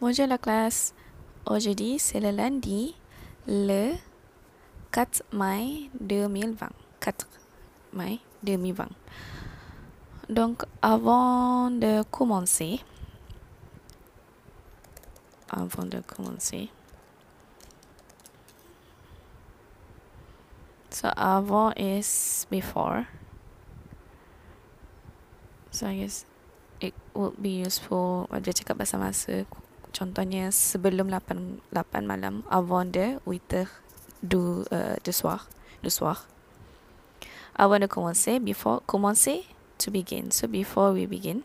Bonjour la classe. Aujourd'hui, c'est le lundi, le 4 mai 2020. 4 mai 2020. Donc, avant de commencer, avant de commencer, so avant is before. So I guess it would be useful ada cakap bahasa contohnya sebelum 8 8 malam avant de 8 heures du uh, de soir du soir avant de commencer before commencer to begin. So before we begin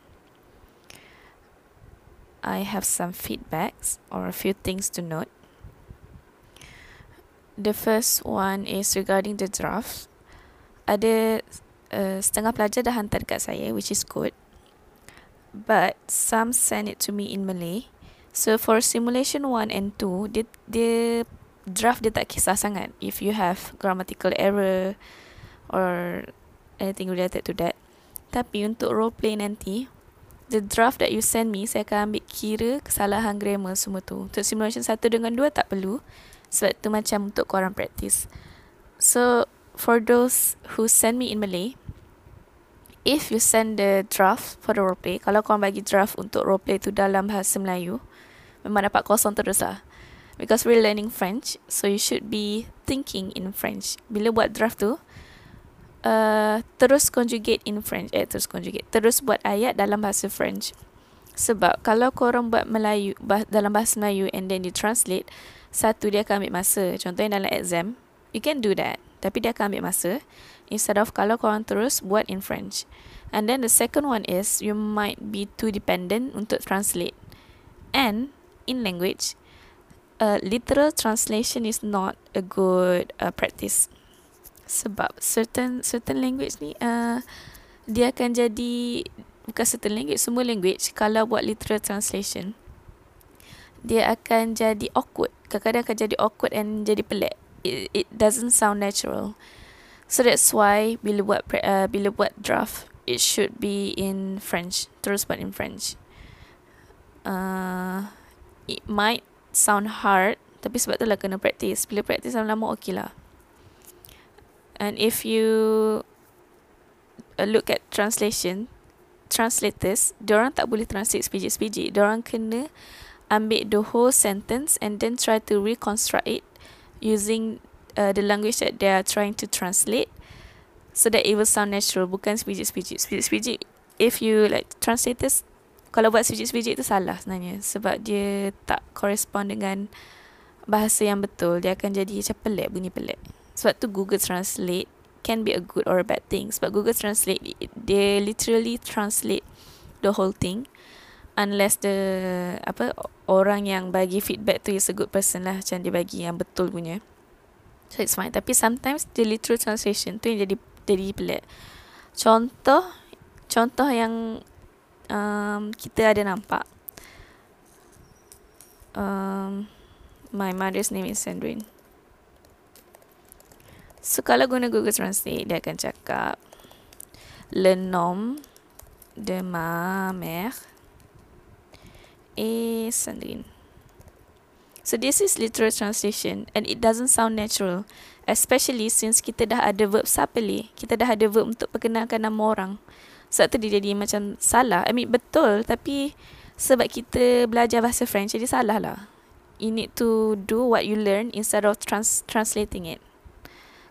I have some feedbacks or a few things to note. The first one is regarding the draft. Ada uh, setengah pelajar dah hantar dekat saya which is good. But some send it to me in Malay so for simulation 1 and 2 dia, dia draft dia tak kisah sangat. If you have grammatical error or anything related to that. Tapi untuk role play nanti the draft that you send me saya akan ambil kira kesalahan grammar semua tu. Untuk simulation 1 dengan 2 tak perlu sebab tu macam untuk korang practice. So for those who send me in Malay if you send the draft for the role play, kalau korang bagi draft untuk role play tu dalam bahasa Melayu, memang dapat kosong terus lah. Because we're learning French, so you should be thinking in French. Bila buat draft tu, uh, terus conjugate in French. Eh, terus conjugate. Terus buat ayat dalam bahasa French. Sebab kalau korang buat Melayu bah, dalam bahasa Melayu and then you translate, satu dia akan ambil masa. Contohnya dalam exam, you can do that. Tapi dia akan ambil masa instead of kalau korang terus buat in French. And then the second one is you might be too dependent untuk translate. And in language, uh, literal translation is not a good uh, practice. Sebab certain certain language ni uh, dia akan jadi bukan certain language, semua language kalau buat literal translation dia akan jadi awkward. Kadang-kadang akan jadi awkward and jadi pelik. It, it doesn't sound natural. So that's why bila buat uh, bila buat draft it should be in French. Terus buat in French. Uh, it might sound hard tapi sebab tu lah kena practice. Bila practice lama-lama okey lah. And if you uh, look at translation, translators, diorang tak boleh translate sepiji-sepiji. Diorang kena ambil the whole sentence and then try to reconstruct it using uh, the language that they are trying to translate so that it will sound natural bukan sebiji-sebiji sebiji-sebiji if you like translators kalau buat sebiji-sebiji itu salah sebenarnya. Sebab dia tak correspond dengan bahasa yang betul. Dia akan jadi macam pelik bunyi pelik. Sebab tu Google Translate can be a good or a bad thing. Sebab Google Translate they literally translate the whole thing. Unless the apa orang yang bagi feedback tu is a good person lah. Macam dia bagi yang betul punya. So it's fine. Tapi sometimes the literal translation tu yang jadi jadi pelik. Contoh contoh yang um, kita ada nampak. Um, my mother's name is Sandrine. So kalau guna Google Translate dia akan cakap le nom de ma mère est Sandrine. So this is literal translation and it doesn't sound natural. Especially since kita dah ada verb sapele. Kita dah ada verb untuk perkenalkan nama orang. Sebab tu dia jadi macam salah. I mean betul tapi sebab kita belajar bahasa French jadi salah lah. You need to do what you learn instead of trans translating it.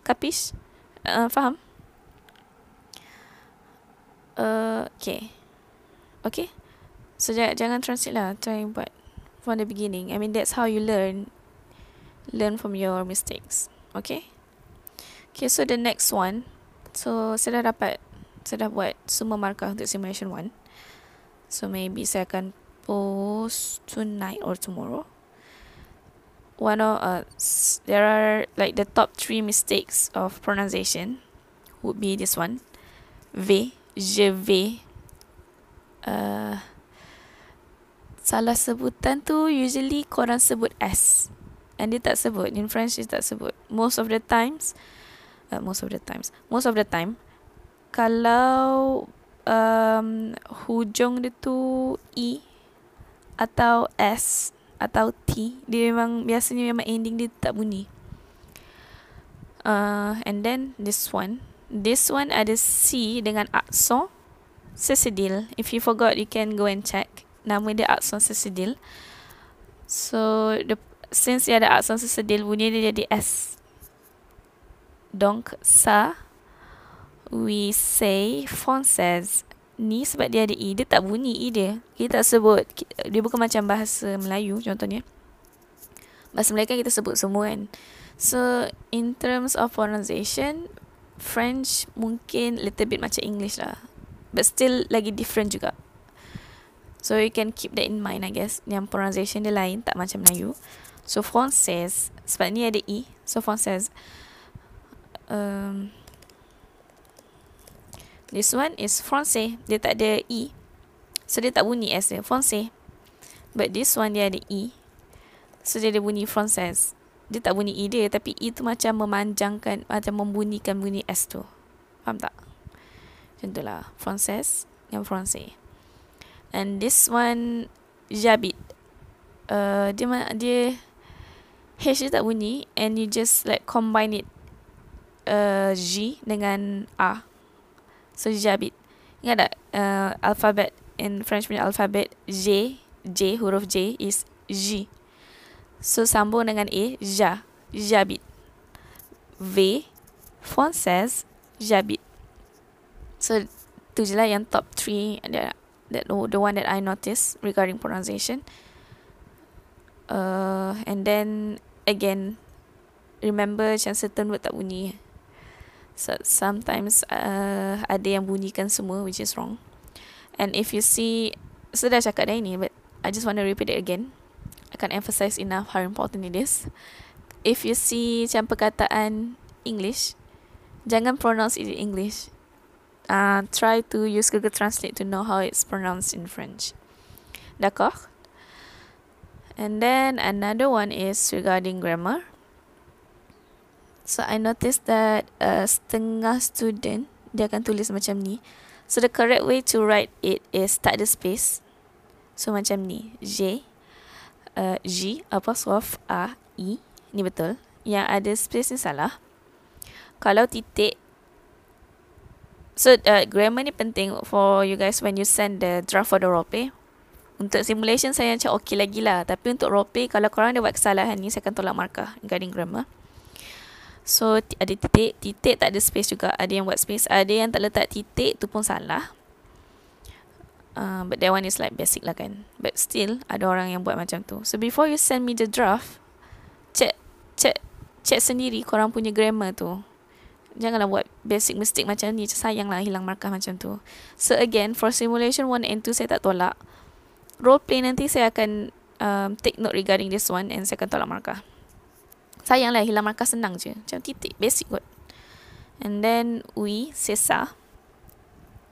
Kapish? Uh, faham? Uh, okay. Okay? So jangan, jangan translate lah. Try buat from the beginning. I mean, that's how you learn. Learn from your mistakes. Okay? Okay, so the next one. So, saya dah dapat, saya dah buat semua markah untuk simulation 1. So, maybe saya akan post tonight or tomorrow. One of, uh, there are like the top three mistakes of pronunciation would be this one. V, je vais. Uh, salah sebutan tu usually korang sebut S. And dia tak sebut. In French, dia tak sebut. Most of the times, uh, most of the times, most of the time, kalau um, hujung dia tu E atau S, atau T dia memang biasanya memang ending dia tak bunyi. Uh, and then this one. This one ada C dengan akson sesedil. If you forgot you can go and check. Nama dia akson sesedil. So the since dia ada akson sesedil bunyi dia jadi S. Donc ça we say française ni sebab dia ada E. Dia tak bunyi E dia. Kita tak sebut dia bukan macam bahasa Melayu contohnya. Bahasa Melayu kan kita sebut semua kan. So in terms of pronunciation French mungkin little bit macam English lah. But still lagi different juga. So you can keep that in mind I guess. Yang pronunciation dia lain tak macam Melayu. So française sebab ni ada E. So française um, This one is français. Dia tak ada E. So, dia tak bunyi S dia. Français. But this one dia ada E. So, dia ada bunyi française. Dia tak bunyi E dia. Tapi E tu macam memanjangkan, macam membunyikan bunyi S tu. Faham tak? Macam tu lah. Française yang français. And this one, Jabit. Uh, dia, dia, H dia tak bunyi. And you just like combine it. Uh, G dengan A. So jabit. Ingat tak uh, alphabet in French punya alphabet J, J huruf J is J. So sambung dengan A, ja, jabit. V, française, jabit. So tu je lah yang top three that, that the one that I noticed regarding pronunciation. Uh, and then again, remember macam certain word tak bunyi. So, sometimes uh, ada yang bunyikan semua which is wrong. And if you see, sudah cakap dah ini but I just want to repeat it again. I can't emphasize enough how important it is. If you see macam perkataan English, jangan pronounce it in English. Uh, try to use Google Translate to know how it's pronounced in French. D'accord? And then another one is regarding grammar. So I noticed that uh, setengah student dia akan tulis macam ni. So the correct way to write it is tak ada space. So macam ni. J uh, G apostrophe A I ni betul. Yang ada space ni salah. Kalau titik So uh, grammar ni penting for you guys when you send the draft for the play. Untuk simulation saya macam okey lagi lah. Tapi untuk play kalau korang ada buat kesalahan ni saya akan tolak markah regarding grammar. So ada titik, titik tak ada space juga. Ada yang buat space, ada yang tak letak titik tu pun salah. Uh, but that one is like basic lah kan. But still ada orang yang buat macam tu. So before you send me the draft, check check check sendiri korang punya grammar tu. Janganlah buat basic mistake macam ni. Sayang lah hilang markah macam tu. So again, for simulation 1 and 2 saya tak tolak. Role play nanti saya akan um, take note regarding this one and saya akan tolak markah. Sayanglah hilang markah senang je. Macam titik. Basic kot. And then we, sesa.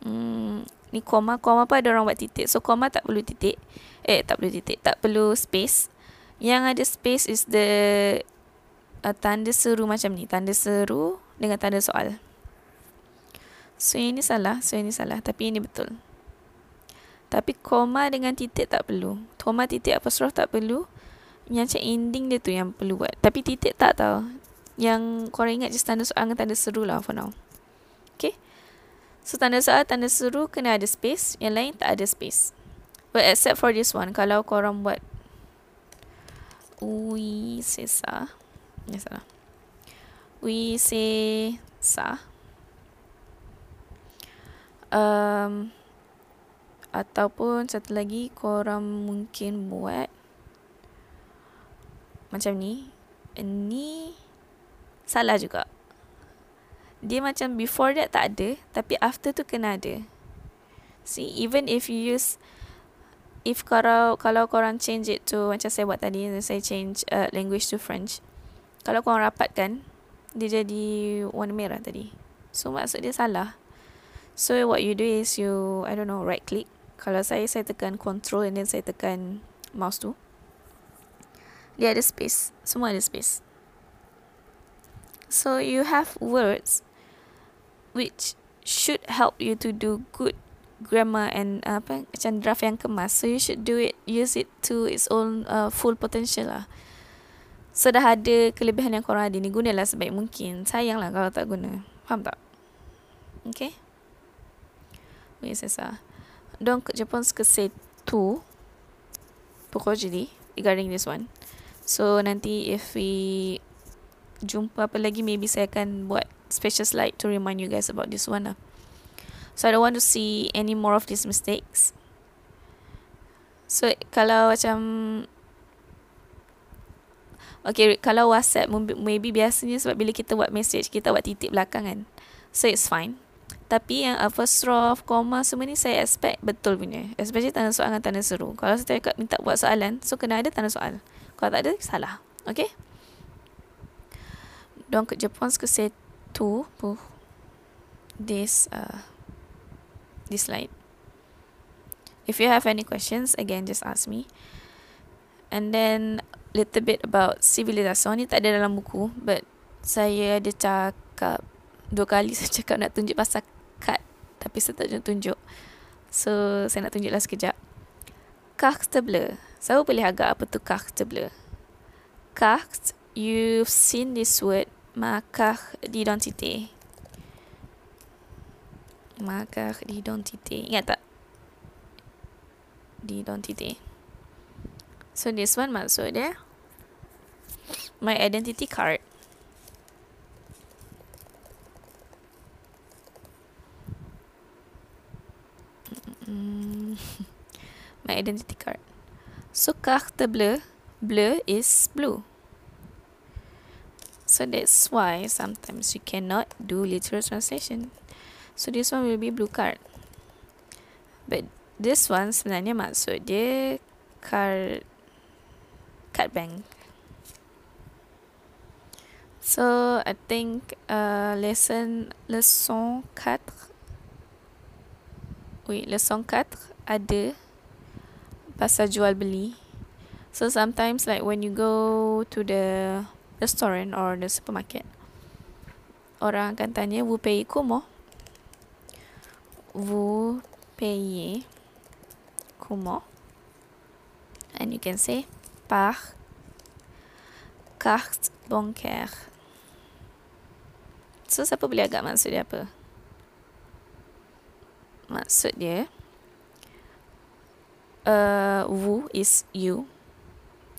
Hmm, ni koma. Koma pun ada orang buat titik. So, koma tak perlu titik. Eh, tak perlu titik. Tak perlu space. Yang ada space is the uh, tanda seru macam ni. Tanda seru dengan tanda soal. So, ini salah. So, ini salah. Tapi ini betul. Tapi, koma dengan titik tak perlu. Koma titik apostrof tak perlu. Yang macam ending dia tu yang perlu buat. Tapi titik tak tau. Yang korang ingat just tanda soal dengan tanda seru lah for now. Okay. So tanda soal, tanda seru kena ada space. Yang lain tak ada space. But except for this one. Kalau korang buat. We say sa. Ya salah. We say sa. Um, ataupun satu lagi korang mungkin buat macam ni ni salah juga. Dia macam before that tak ada tapi after tu kena ada. See even if you use if kalau kalau korang change it to macam saya buat tadi saya change uh, language to French kalau korang rapatkan dia jadi warna merah tadi. So maksud dia salah. So what you do is you I don't know right click. Kalau saya saya tekan control and then saya tekan mouse tu dia ada space. Semua ada space. So you have words which should help you to do good grammar and uh, apa macam draft yang kemas. So you should do it use it to its own uh, full potential lah. So dah ada kelebihan yang korang ada ni gunalah sebaik mungkin. Sayang lah kalau tak guna. Faham tak? Okay? Oui c'est ça donc je pense que c'est tout pour aujourd'hui regarding this one so nanti if we jumpa apa lagi maybe saya akan buat special slide to remind you guys about this one lah So I don't want to see any more of these mistakes. So kalau macam Okay, kalau WhatsApp maybe biasanya sebab bila kita buat message kita buat titik belakang kan. So it's fine. Tapi yang apostrophe, comma semua ni saya expect betul punya. Especially tanda soal dengan tanda seru. Kalau saya minta buat soalan, so kena ada tanda soal. Kalau tak ada, salah. Okay? Donc, je pense que c'est tout pour this uh, this slide. If you have any questions, again, just ask me. And then, little bit about civilization ni tak ada dalam buku, but saya ada cakap, dua kali saya cakap nak tunjuk pasal cut, tapi saya tak tunjuk. So, saya nak tunjuklah sekejap. Carte. Saya boleh agak apa tu carte bleu. Carte, you've seen this word, ma carte d'identité markah d'identité. Ingat tak? D'identité. So this one maksud dia my identity card. my identity card. So carte bleue, bleu is blue. So that's why sometimes you cannot do literal translation. So this one will be blue card. But this one sebenarnya maksud dia card card bank. So I think uh, lesson lesson 4 Oui, lesson 4 ada pasal jual beli. So sometimes like when you go to the restaurant or the supermarket, orang akan tanya, "Vous payez comment?" vous payez comment and you can say par carte bancaire so siapa boleh agak maksud dia apa maksud dia uh, vous is you.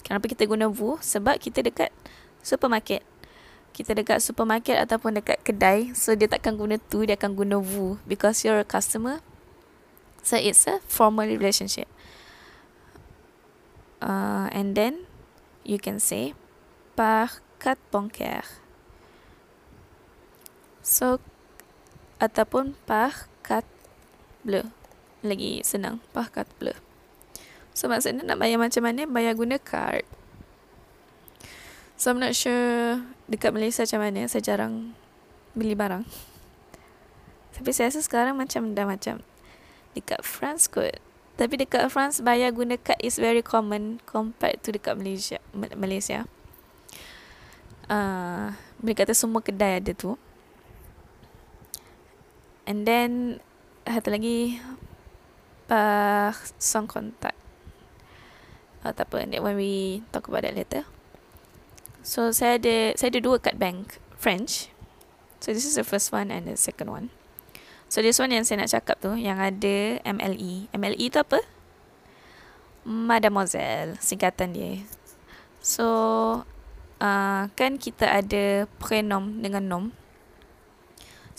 Kenapa kita guna vous sebab kita dekat supermarket. Kita dekat supermarket ataupun dekat kedai. So dia takkan guna tu dia akan guna vous because you're a customer. So it's a formal relationship. Uh, and then you can say par carte bancaire so ataupun par carte bleu lagi senang par carte bleu so maksudnya nak bayar macam mana bayar guna card So I'm not sure dekat Malaysia macam mana. Saya jarang beli barang. Tapi saya rasa sekarang macam dah macam dekat France kot. Tapi dekat France bayar guna kad is very common compared to dekat Malaysia. Malaysia. Uh, boleh kata semua kedai ada tu. And then satu lagi par sans contact. Oh, tak apa, when we talk about that later. So saya ada saya ada dua kad bank French. So this is the first one and the second one. So this one yang saya nak cakap tu yang ada MLE. MLE tu apa? Mademoiselle singkatan dia. So uh, kan kita ada prenom dengan nom.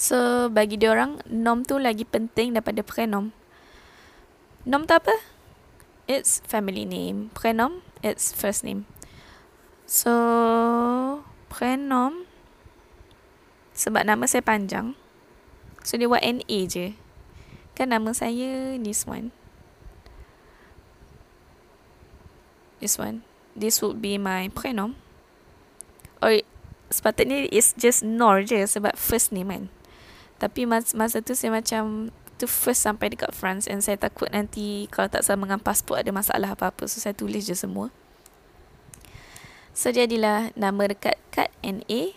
So bagi dia orang nom tu lagi penting daripada prenom. Nom tu apa? It's family name. Prenom it's first name. So, prenom sebab nama saya panjang. So, dia buat NA je. Kan nama saya this one. This one. This would be my prenom. Or sepatutnya it's just Nor je sebab first name kan. Tapi mas, masa tu saya macam tu first sampai dekat France and saya takut nanti kalau tak sama dengan pasport ada masalah apa-apa. So, saya tulis je semua. So jadilah nama dekat kad NA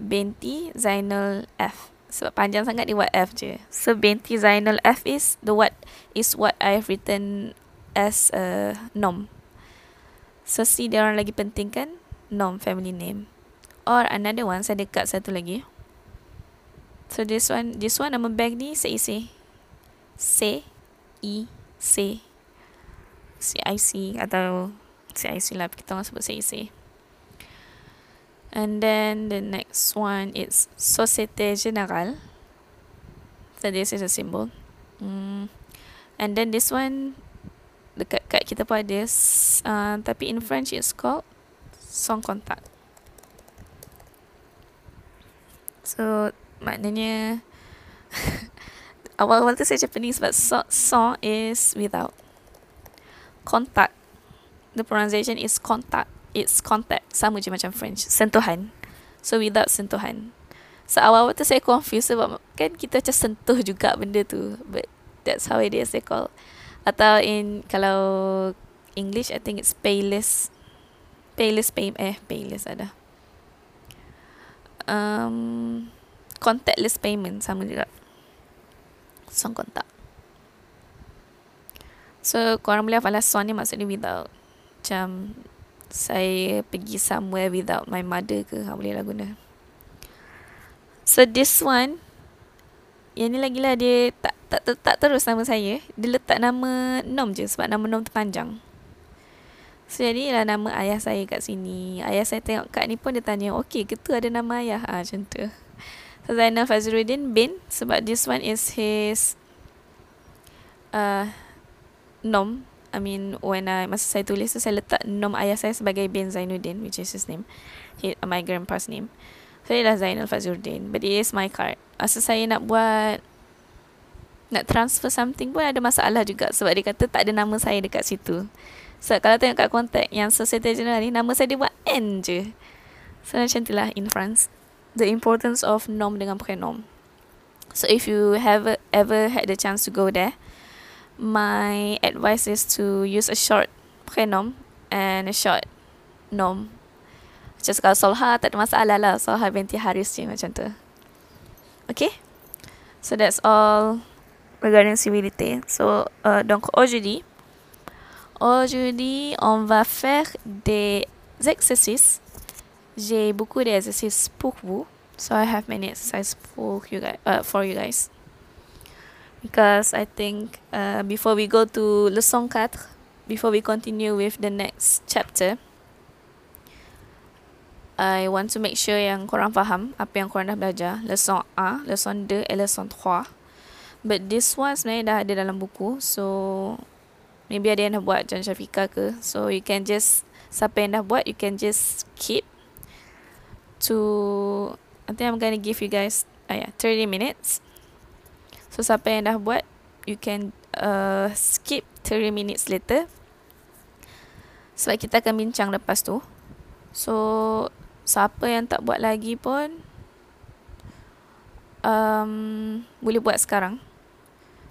binti Zainal F. Sebab panjang sangat dia buat F je. So binti Zainal F is the what is what I have written as a nom. So C dia orang lagi penting kan? Nom family name. Or another one saya dekat satu lagi. So this one this one nama bag ni C C C E C C I C atau C I C lah kita orang sebut C I C. And then the next one is Societe Generale. So this is a symbol. Mm. And then this one dekat kat kita pun ada uh, tapi in French it's called sans contact. So maknanya awal-awal tu saya Japanese but so, sans is without. Contact. The pronunciation is contact it's contact sama je macam French sentuhan so without sentuhan so awal-awal tu saya confused sebab kan kita macam sentuh juga benda tu but that's how it is they call atau in kalau English I think it's payless payless pay eh payless ada um, contactless payment sama juga. Song kontak. So korang boleh hafal lah song ni maksudnya without. Macam saya pergi somewhere without my mother ke? Ha, boleh lah guna. So this one yang ni lagi lah dia tak, tak, tak, tak terus nama saya. Dia letak nama nom je sebab nama nom tu panjang so jadi lah nama ayah saya kat sini. Ayah saya tengok kat ni pun dia tanya okey ke tu ada nama ayah? Ha, macam tu Zainal Fazruddin bin sebab this one is his uh, nom. I mean when I masa saya tulis tu saya letak nom ayah saya sebagai bin Zainuddin which is his name. He, my grandpa's name. So ialah Zainal Fazruddin. But it is my card. Masa saya nak buat nak transfer something pun ada masalah juga sebab dia kata tak ada nama saya dekat situ. So kalau tengok kat kontak yang Societe Generale ni nama saya dia buat N je. So macam tu lah in France the importance of nom dengan pronom so if you have ever had the chance to go there my advice is to use a short pronom and a short nom. Macam kalau Solha tak ada masalah lah. Solha binti Haris je macam tu. Okay? So that's all regarding civilité. So, uh, donc aujourd'hui, aujourd'hui, on va faire des exercices. J'ai beaucoup d'exercices pour vous. So I have many exercises for you guys. Uh, for you guys because I think uh, before we go to leçon 4, before we continue with the next chapter, I want to make sure yang korang faham apa yang korang dah belajar. Leçon A, leçon 2 et leçon 3. But this one sebenarnya dah ada dalam buku. So, maybe ada yang dah buat John Shafika ke. So, you can just, siapa yang dah buat, you can just keep to, I think I'm to give you guys, uh, yeah, 30 minutes. So siapa yang dah buat You can uh, skip 30 minutes later. Sebab kita akan bincang lepas tu. So Siapa yang tak buat lagi pun um, Boleh buat sekarang.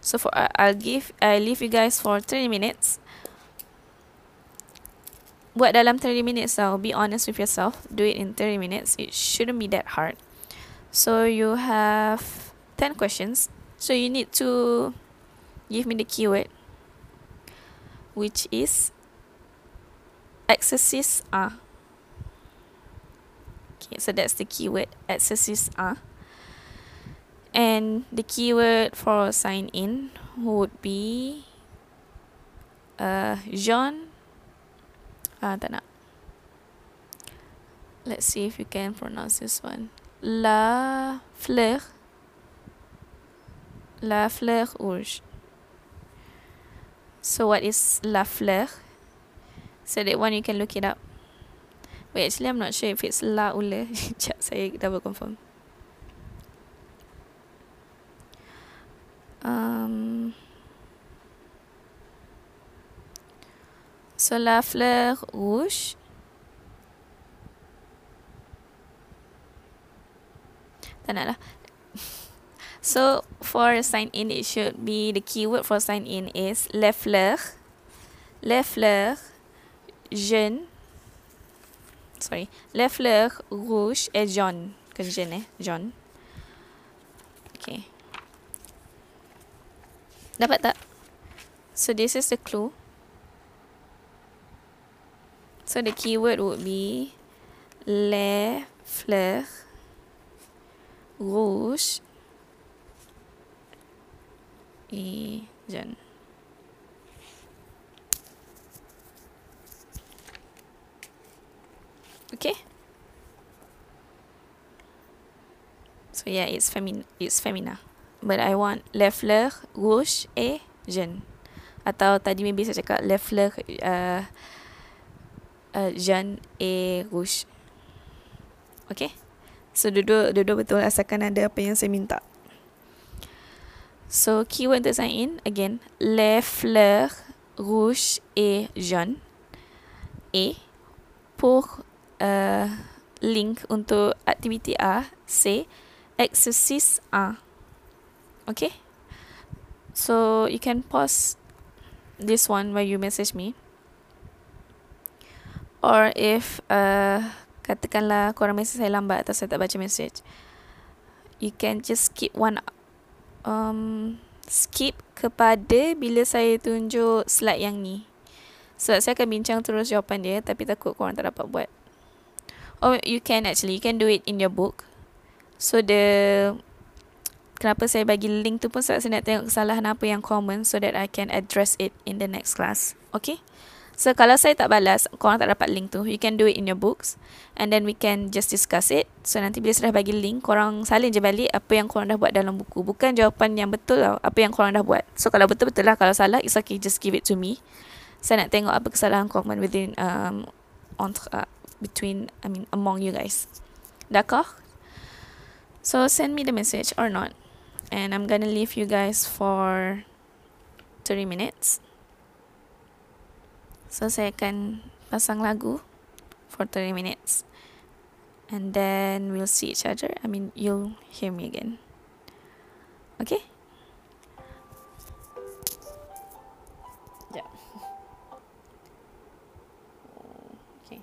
So for uh, I'll give I leave you guys for 30 minutes Buat dalam 30 minutes tau Be honest with yourself Do it in 30 minutes It shouldn't be that hard So you have 10 questions So you need to give me the keyword, which is exercise A. Okay, so that's the keyword, exercise A. And the keyword for sign in would be uh, Jean. Tak nak. Let's see if you can pronounce this one. La fleur La fleur rouge. So what is la fleur? So that one you can look it up. Wait, actually I'm not sure if it's la ou le. Saya double confirm. Um, so la fleur rouge. So for sign in, it should be the keyword for sign in is les fleurs, les fleurs jeunes. Sorry, les fleurs rouges et jaunes. Que jeune eh, jaune. Okay. Dapat tak? So this is the clue. So the keyword would be les fleurs rouges et jaunes. Okay. So yeah, it's femin it's femina. But I want les fleurs rouges et jeunes. Atau tadi maybe saya cakap les fleurs uh, uh, jeunes et rouges. Okay. So dua-dua, dua-dua betul asalkan ada apa yang saya minta. So keyword untuk sign in again les fleurs rouges et jaunes. Et pour uh, link untuk aktiviti A, c'est exercise 1. Okay? So you can pause this one while you message me. Or if uh, katakanlah korang message saya lambat atau saya tak baca message, you can just skip one um, skip kepada bila saya tunjuk slide yang ni. Sebab so, saya akan bincang terus jawapan dia tapi takut korang tak dapat buat. Or you can actually, you can do it in your book. So the kenapa saya bagi link tu pun sebab saya nak tengok kesalahan apa yang common so that I can address it in the next class. Okay? So kalau saya tak balas, korang tak dapat link tu, you can do it in your books and then we can just discuss it. So nanti bila saya dah bagi link, korang salin je balik apa yang korang dah buat dalam buku. Bukan jawapan yang betul lah, apa yang korang dah buat. So kalau betul-betul lah, kalau salah, it's okay, just give it to me. Saya nak tengok apa kesalahan common within, um, entre, uh, between, I mean, among you guys. D'accord? So send me the message or not. And I'm gonna leave you guys for 30 minutes. So saya akan pasang lagu for 30 minutes. And then we'll see each other. I mean, you'll hear me again. Okay? Yeah. Okay.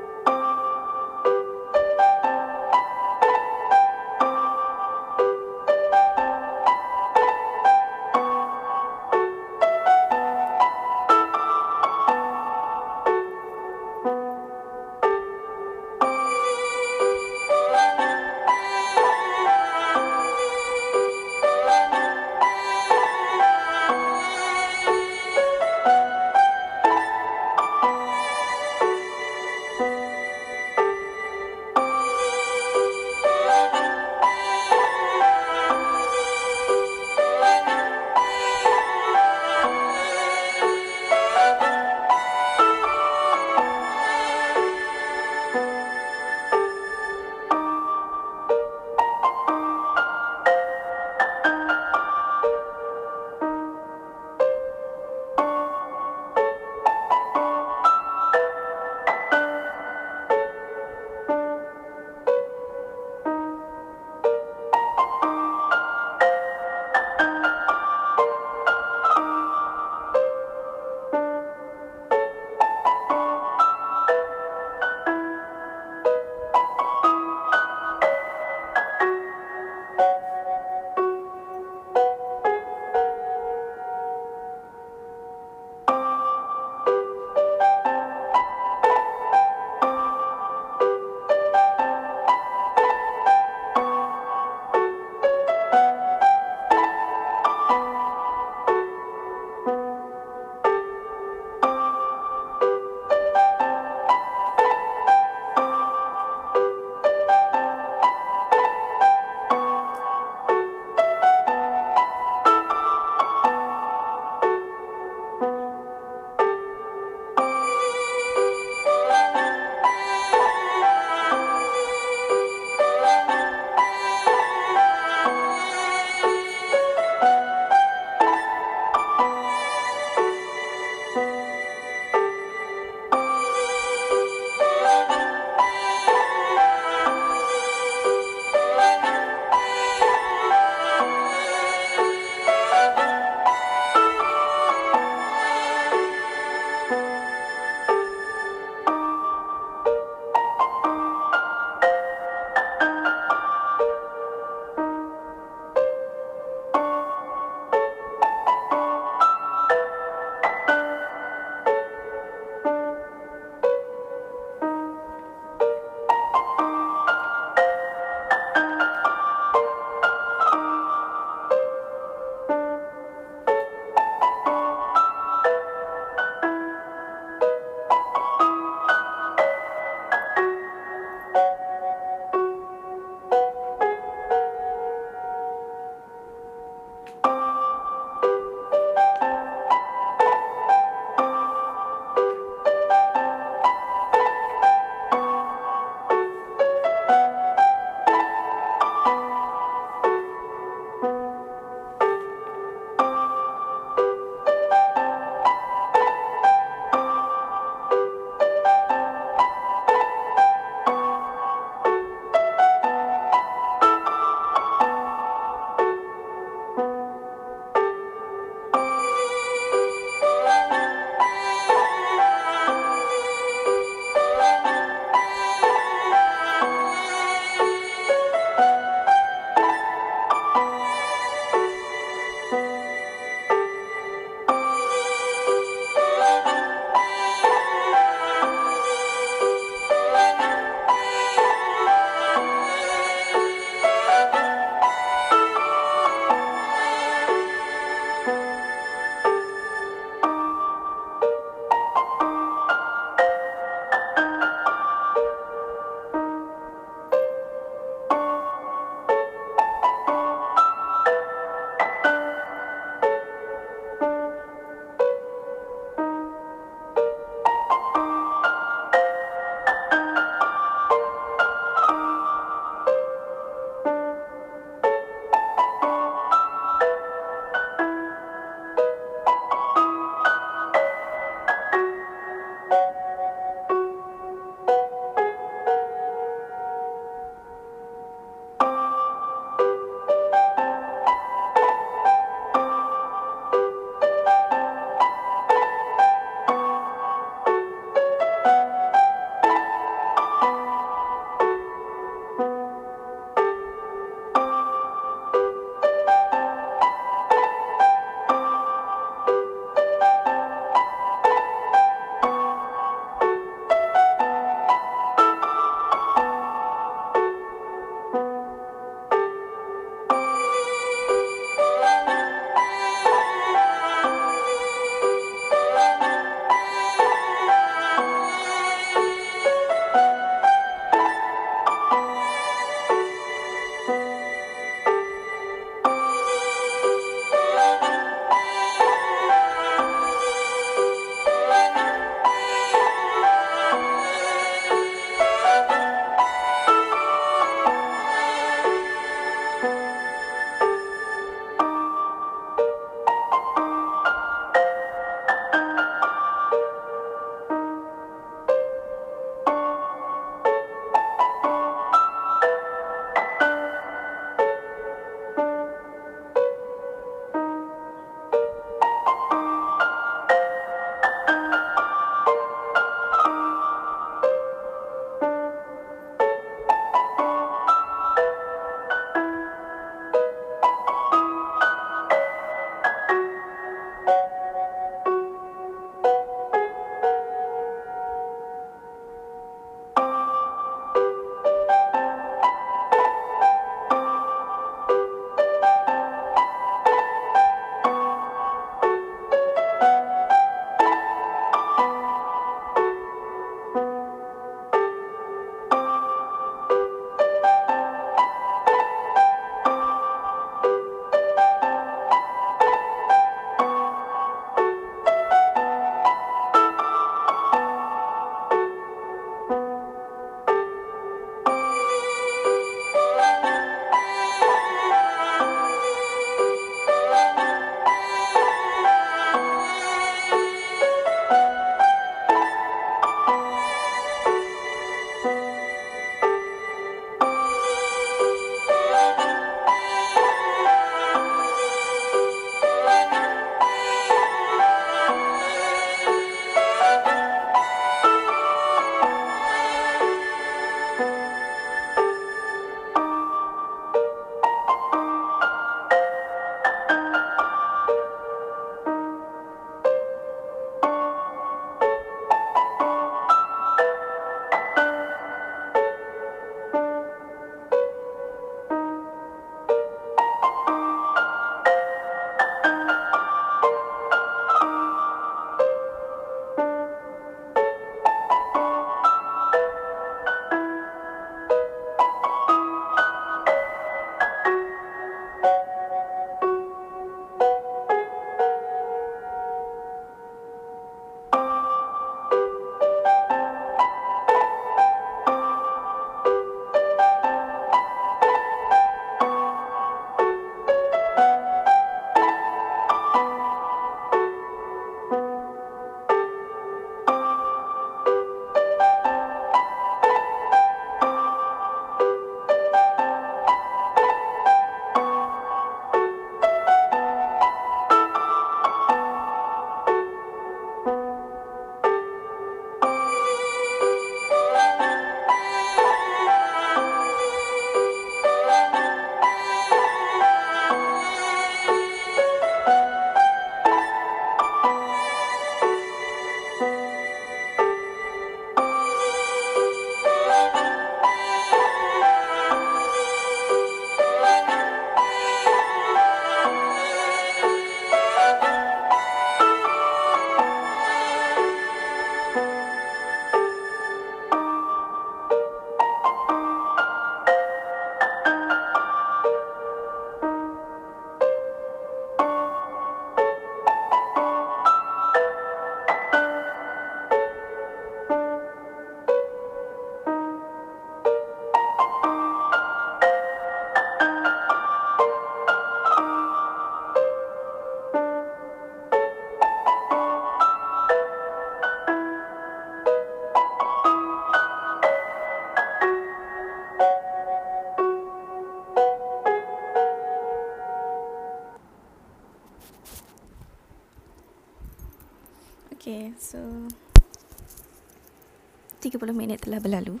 30 minit telah berlalu.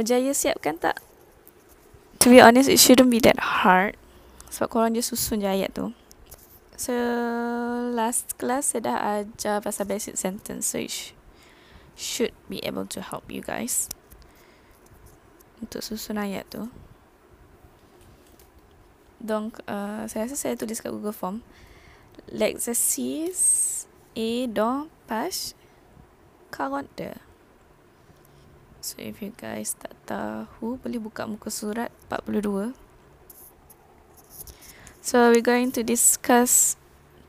Berjaya siapkan tak? To be honest, it shouldn't be that hard. Sebab korang je susun je ayat tu. So, last class saya dah ajar pasal basic sentence. So, it sh- should be able to help you guys. Untuk susun ayat tu. Donc, uh, saya rasa saya tulis kat Google Form. L'exercice est dans page 42. So if you guys tak tahu, boleh buka muka surat 42. So we're going to discuss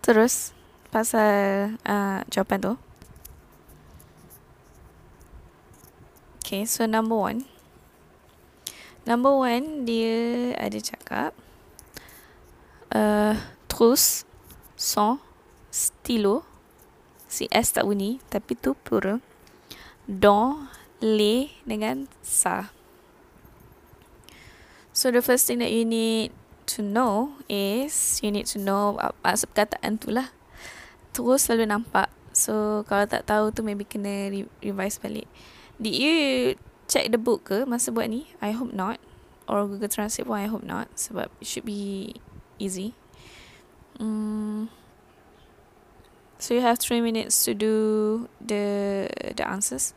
terus pasal uh, jawapan tu. Okay, so number one. Number one, dia ada cakap. Uh, terus son, stylo, si S tak bunyi, tapi tu plural. Don, le dengan sa. So the first thing that you need to know is you need to know maksud perkataan tu lah. Terus selalu nampak. So kalau tak tahu tu maybe kena re- revise balik. Did you check the book ke masa buat ni? I hope not. Or Google Translate pun I hope not. Sebab it should be easy. Mm. So you have three minutes to do the the answers.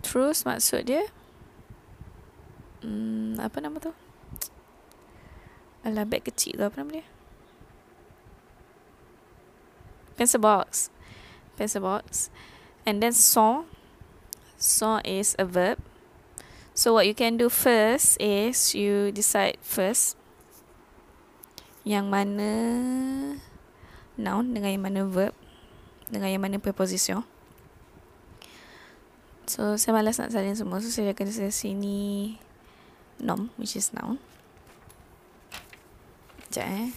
Terus maksud dia mm, apa nama tu? Alah bag kecil tu apa nama dia? Pencil box. Pencil box. And then son. Son is a verb. So what you can do first is you decide first yang mana noun dengan yang mana verb dengan yang mana preposition. So saya malas nak salin semua so saya akan saya sini nom which is noun. Sekejap eh.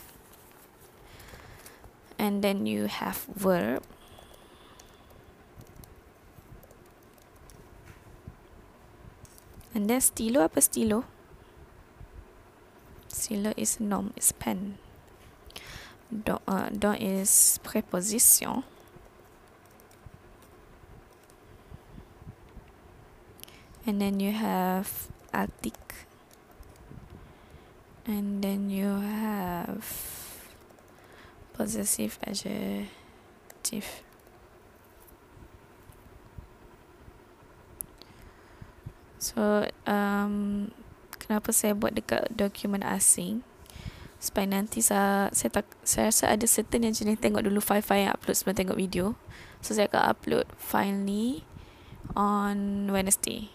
And then you have verb. And then stilo apa stilo? Stilo is nom, is pen. Don, uh, don is preposition. And then you have artic. And then you have possessive adjective. So, um, kenapa saya buat dekat dokumen asing? Supaya nanti saya, saya, tak, saya rasa ada certain yang jenis tengok dulu file-file yang upload sebelum tengok video. So, saya akan upload file ni on Wednesday.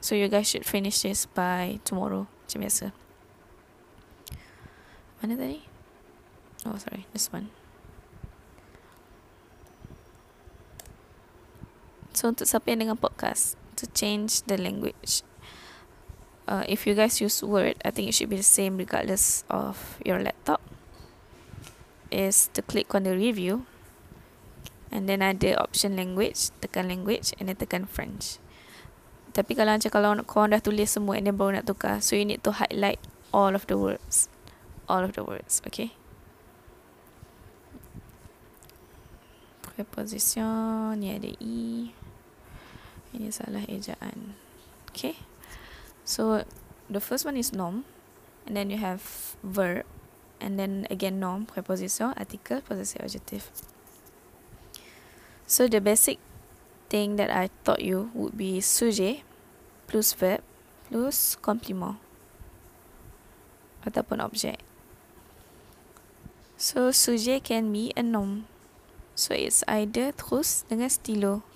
So, you guys should finish this by tomorrow. Macam biasa. Mana tadi? Oh, sorry. This one. So, untuk siapa yang dengan podcast, to change the language. Uh, if you guys use Word, I think it should be the same regardless of your laptop. Is to click on the review, and then ada option language, tekan language, and then tekan French. Tapi kalau macam kalau korang dah tulis semua and then baru nak tukar, so you need to highlight all of the words, all of the words, okay? Preposition, ni ada e. Ini salah ejaan. Okay. So the first one is nom, and then you have verb, and then again nom, preposition, article, possessive adjective. So the basic thing that I taught you would be sujet plus verb plus complement ataupun object. So sujet can be a nom. So it's either terus dengan stilo.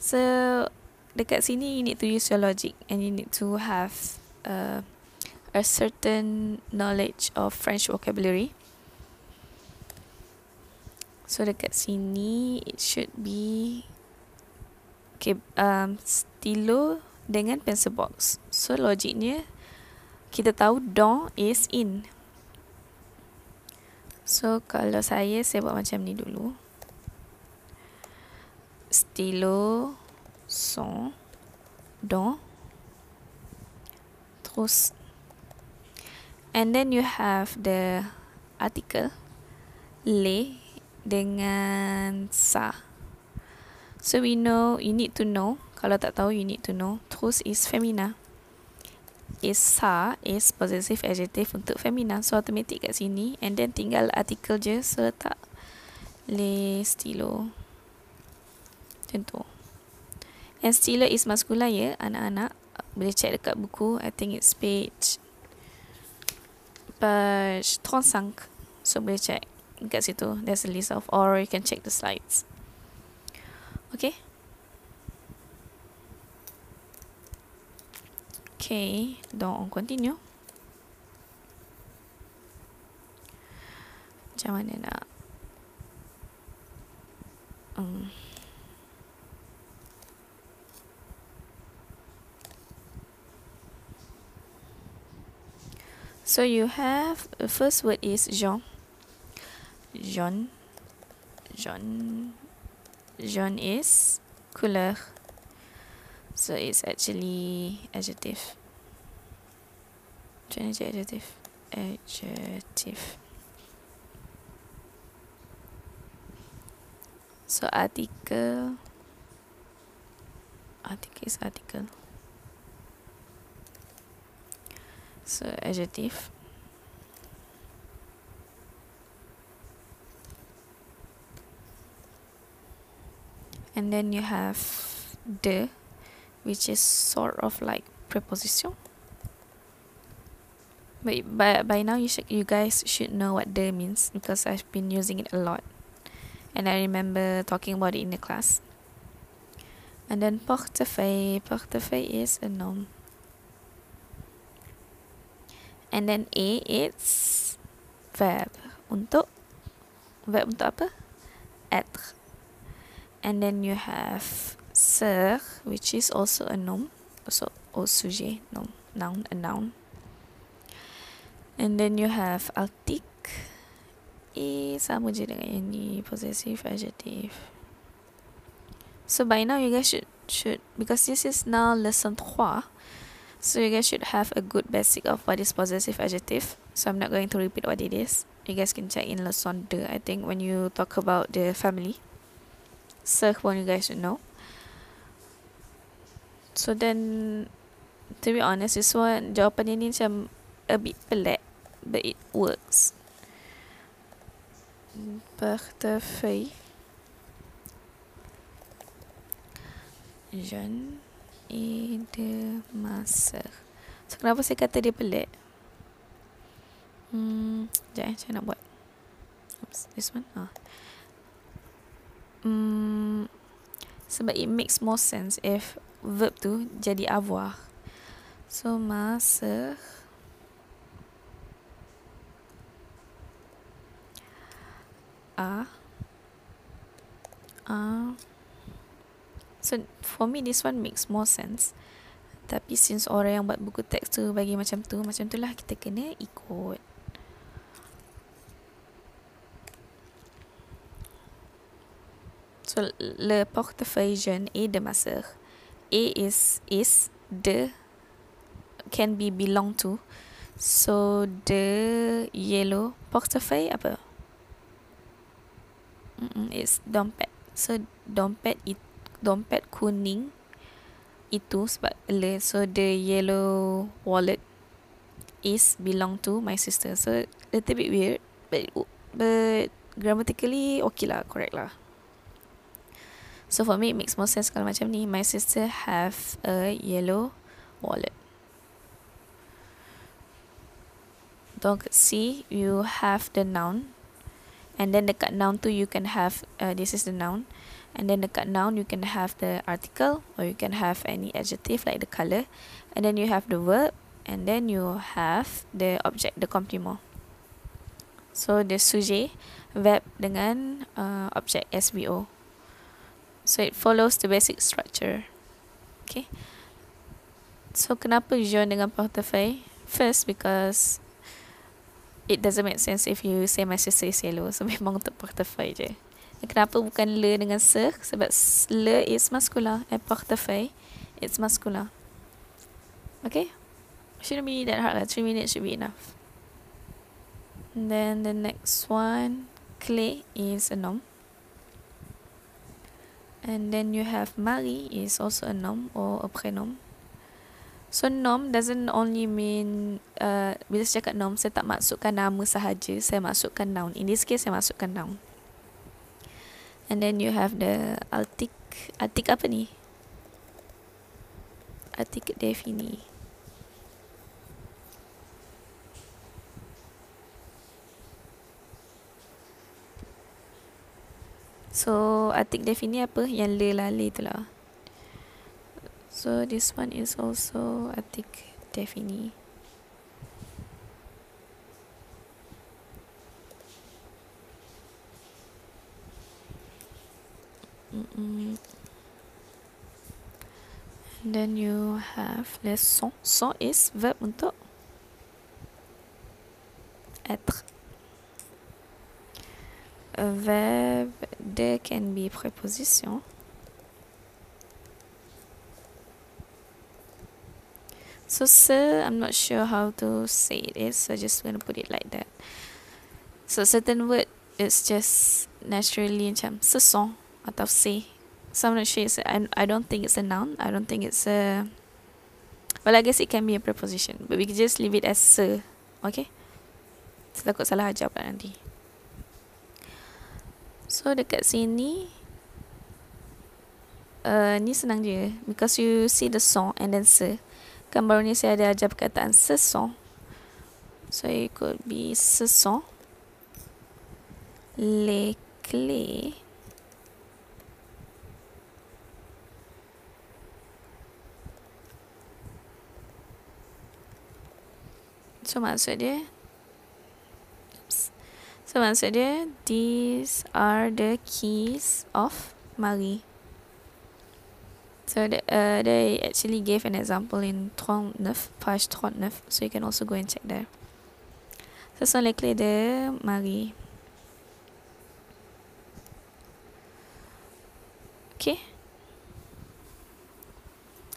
So dekat sini you need to use your logic and you need to have uh, a certain knowledge of French vocabulary. So dekat sini it should be okay um stilo dengan pencil box. So logiknya kita tahu don is in. So kalau saya saya buat macam ni dulu stylo sont dans trousse and then you have the article les dengan sa. So we know, you need to know. Kalau tak tahu, you need to know. Terus is femina. Is sa is possessive adjective untuk femina. So automatic kat sini. And then tinggal artikel je. So tak le stilo. Macam tu. And stilo is masculine ya, anak-anak. Boleh check dekat buku. I think it's page page 35. So boleh check kat situ. There's a list of or you can check the slides. Okay. Okay, donc on continue. Macam mana nak um, So you have the first word is Jean. Jean. Jean. Jean is couleur. So it's actually adjective. Is adjective. Adjective. So article. Article is article. So uh, adjective. And then you have the, which is sort of like preposition. But by, by now you should you guys should know what the means because I've been using it a lot. And I remember talking about it in the class. And then portefeuille. Portefeuille is a noun. And then A it's verb untuk verb untuk apa? Être. And then you have ser which is also a noun. Also au sujet noun, noun a noun. And then you have article. E sama je dengan yang ni possessive adjective. So by now you guys should should because this is now lesson 3 So you guys should have a good basic of what is possessive adjective. So I'm not going to repeat what it is. You guys can check in lesson 2, I think, when you talk about the family. So one you guys should know. So then, to be honest, this one, jawapan ini macam a bit pelik, but it works. Portefeuille. Jeune et de ma soeur. So, kenapa saya kata dia pelik? Hmm, sekejap eh, saya nak buat. Oops, this one. Ah. Hmm, sebab it makes more sense if verb tu jadi avoir. So, ma soeur. A. A. So for me this one makes more sense. Tapi since orang yang buat buku teks tu bagi macam tu, macam tu lah kita kena ikut. So le portefeuille jeune et de ma soeur. A is is the can be belong to. So the yellow portefeuille apa? Mm -mm, it's dompet. So dompet itu dompet kuning itu sebab so the yellow wallet is belong to my sister. So little bit weird but but grammatically okay lah correct lah. So for me it makes more sense kalau macam ni. My sister have a yellow wallet. Donc see you have the noun. And then dekat noun tu you can have uh, this is the noun and then dekat noun you can have the article or you can have any adjective like the color and then you have the verb and then you have the object the complement. So the sujet verb dengan uh, object SVO so it follows the basic structure. Okay. So kenapa Jean dengan portefeuille first because it doesn't make sense if you say my sister is yellow. So memang untuk portefeuille je Kenapa bukan le dengan se? Sebab le is masculine and portefeuille it's masculine. Okay? Shouldn't be that hard lah. Three minutes should be enough. And then the next one, clé is a noun. And then you have Marie is also a noun or a pronoun. So nom doesn't only mean uh, bila saya cakap nom saya tak masukkan nama sahaja, saya masukkan noun. In this case saya masukkan noun. And then you have the artik artik apa ni? Artik defini. So artik defini apa? Yang le le tu lah. So this one is also Atik Defini. And then you have les sons Son is verb untuk être. A verb, there can be preposition. So sir, I'm not sure how to say it is, so just gonna put it like that. So certain word it's just naturally macam sesong atau say. So I'm not sure it's a, I, I don't think it's a noun. I don't think it's a Well, I guess it can be a preposition, but we can just leave it as sir. Okay? So, takut salah ajar pula nanti. So dekat sini uh, ni senang je because you see the song and then sir. Kan baru ni saya ada ajar perkataan sesong. So it could be sesong. Les clés. So maksud dia So maksud dia These are the keys of Marie So the, uh, they actually gave an example in 39, page 39, so you can also go and check there. Ce sont les clés de Marie. Okay.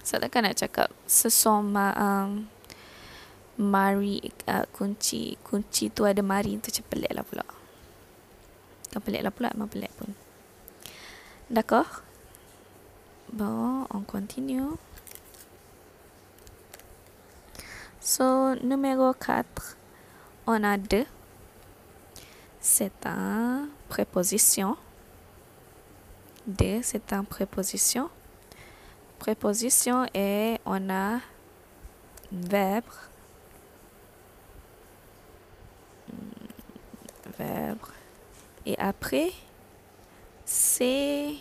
So takkan nak cakap sesoma um, Mari uh, kunci kunci tu ada mari tu macam pelik lah pula. Kan pelik lah pula memang pelik pun. D'accord? Bon, on continue. So, numéro 4, on a deux. C'est un préposition. Deux, c'est un préposition. Préposition et on a verbe. Et après, c'est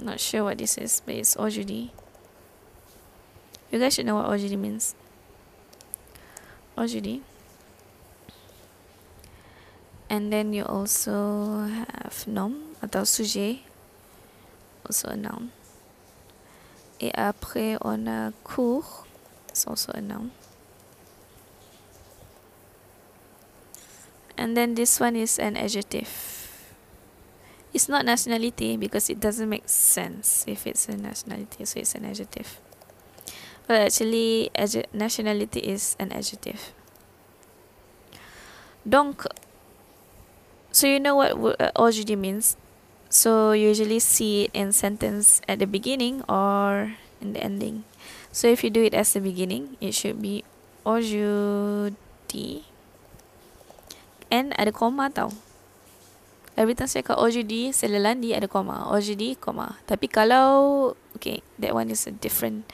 not sure what this is, but it's aujourd'hui. You guys should know what aujourd'hui means. Aujourd'hui. And then you also have nom atau sujet, also a noun. Et après, on a cours, it's also a noun. And then this one is an adjective. It's not nationality because it doesn't make sense if it's a nationality, so it's an adjective. But actually, nationality is an adjective. Donc, so you know what uh, means. So you usually see it in sentence at the beginning or in the ending. So if you do it as the beginning, it should be aujourd'hui. And ada koma tau. Every time saya cakap OJD Selelandi ada koma. OJD koma. Tapi kalau okay that one is a different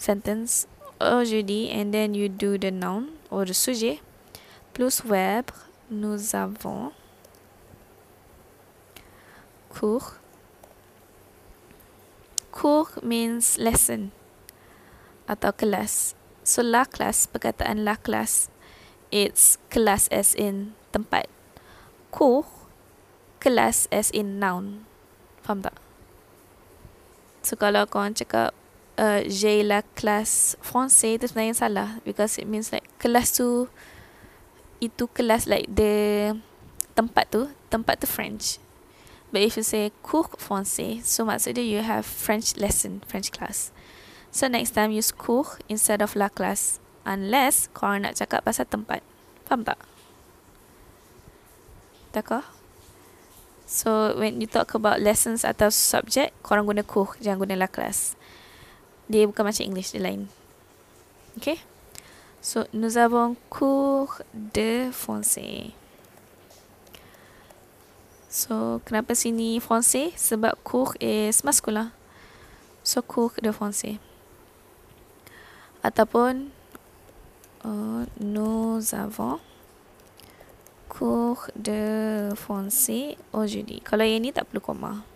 sentence. OJD and then you do the noun or the sujet plus verbe nous avons cours. Cours means lesson atau kelas. So la class perkataan la class it's kelas as in tempat cours kelas as in noun. Faham tak? So kalau korang cakap uh, j'ai la classe français itu sebenarnya salah because it means like kelas tu itu kelas like the tempat tu tempat tu French. But if you say cours français, so maksudnya you have French lesson, French class. So next time use cours instead of la classe unless korang nak cakap pasal tempat. Faham tak? D'accord? So when you talk about lessons atau subject, korang guna cours, jangan guna la classe. Dia bukan macam English, dia lain. Okay? So, nous avons cours de français. So, kenapa sini français? Sebab cours is masculin. So, cours de français. Ataupun, uh, nous avons cours de français aujourd'hui. Kalau yang ni tak perlu koma.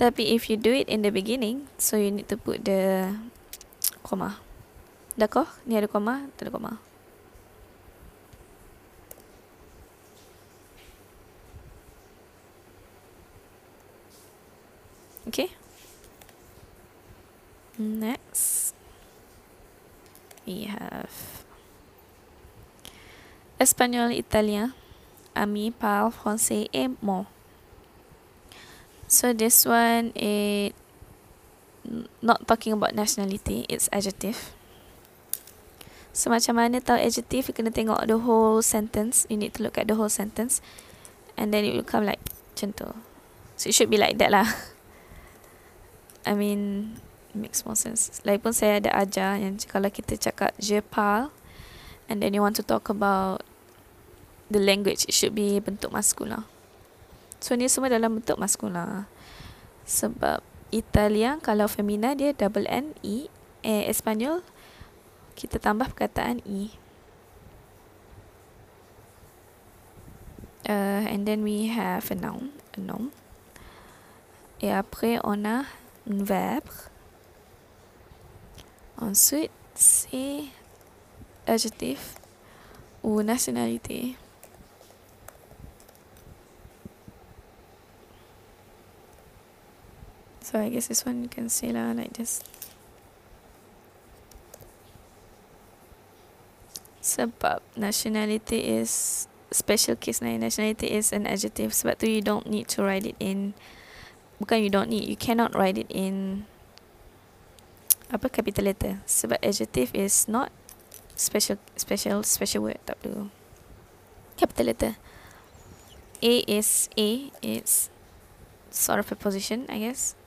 Tapi if you do it in the beginning, so you need to put the koma. D'accord? Ni ada koma, tak ada koma. Okay. Next, we have espagnol, italien, ami, parle français et moi. So this one is not talking about nationality, it's adjective. So macam mana tahu adjective, you kena tengok the whole sentence. You need to look at the whole sentence. And then it will come like macam tu. So it should be like that lah. I mean, makes more sense. Lagipun saya ada ajar yang kalau kita cakap je parle, and then you want to talk about the language it should be bentuk maskula. So ni semua dalam bentuk maskula. Sebab Italian kalau femina dia double N E eh Espanyol kita tambah perkataan E. Uh, and then we have a noun, a noun. Et après on a un verbe. Ensuite c'est adjectif ou nationalité. So I guess this one you can say lah like this. Sebab nationality is special case lah. Nationality is an adjective. Sebab tu you don't need to write it in. Bukan you don't need. You cannot write it in apa capital letter. Sebab adjective is not special special special word tak perlu. Capital letter. A is A. It's sort of a position, I guess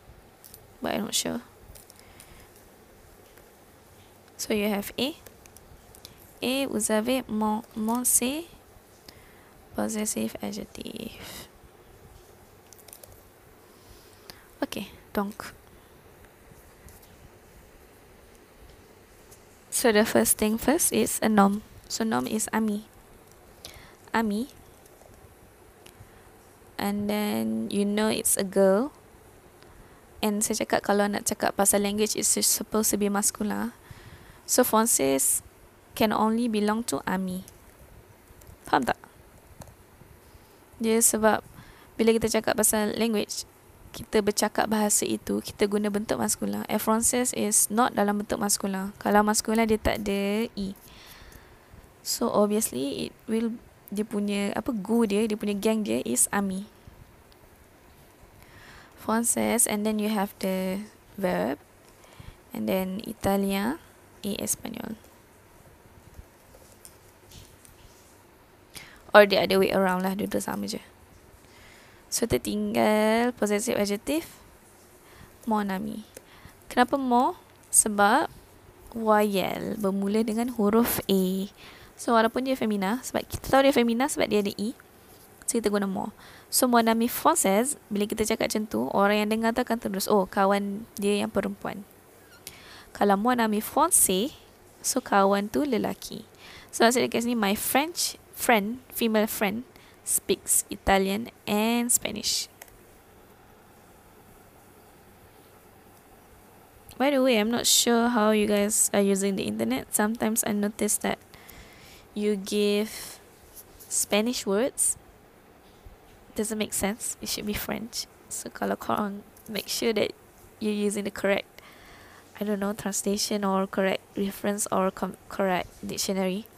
but I'm not sure. So you have A. Et vous avez mon, mon C, possessive adjective. Ok, donc. So the first thing first is a nom. So nom is ami. Ami. And then you know it's a girl and saya cakap kalau nak cakap pasal language is supposed to be masculine. So Francis can only belong to Ami. Faham tak? Dia sebab bila kita cakap pasal language, kita bercakap bahasa itu, kita guna bentuk maskulin. And Francis is not dalam bentuk maskulin. Kalau maskulin dia tak ada E. So obviously it will dia punya apa gu dia, dia punya gang dia is Ami française and then you have the verb and then italien et espagnol or the other way around lah dua-dua sama je. So tertinggal possessive adjective mon ami kenapa mo? Sebab YL bermula dengan huruf A. So walaupun dia femina sebab kita tahu dia femina sebab dia ada E so kita guna more So mon ami française Bila kita cakap macam tu Orang yang dengar tu akan terus Oh kawan dia yang perempuan. Kalau mon ami français So kawan tu lelaki. So maksudnya kat sini My French friend Female friend Speaks Italian and Spanish. By the way, I'm not sure how you guys are using the internet. Sometimes I notice that you give Spanish words doesn't make sense. It should be French. So kalau korang make sure that you're using the correct, I don't know, translation or correct reference or correct dictionary.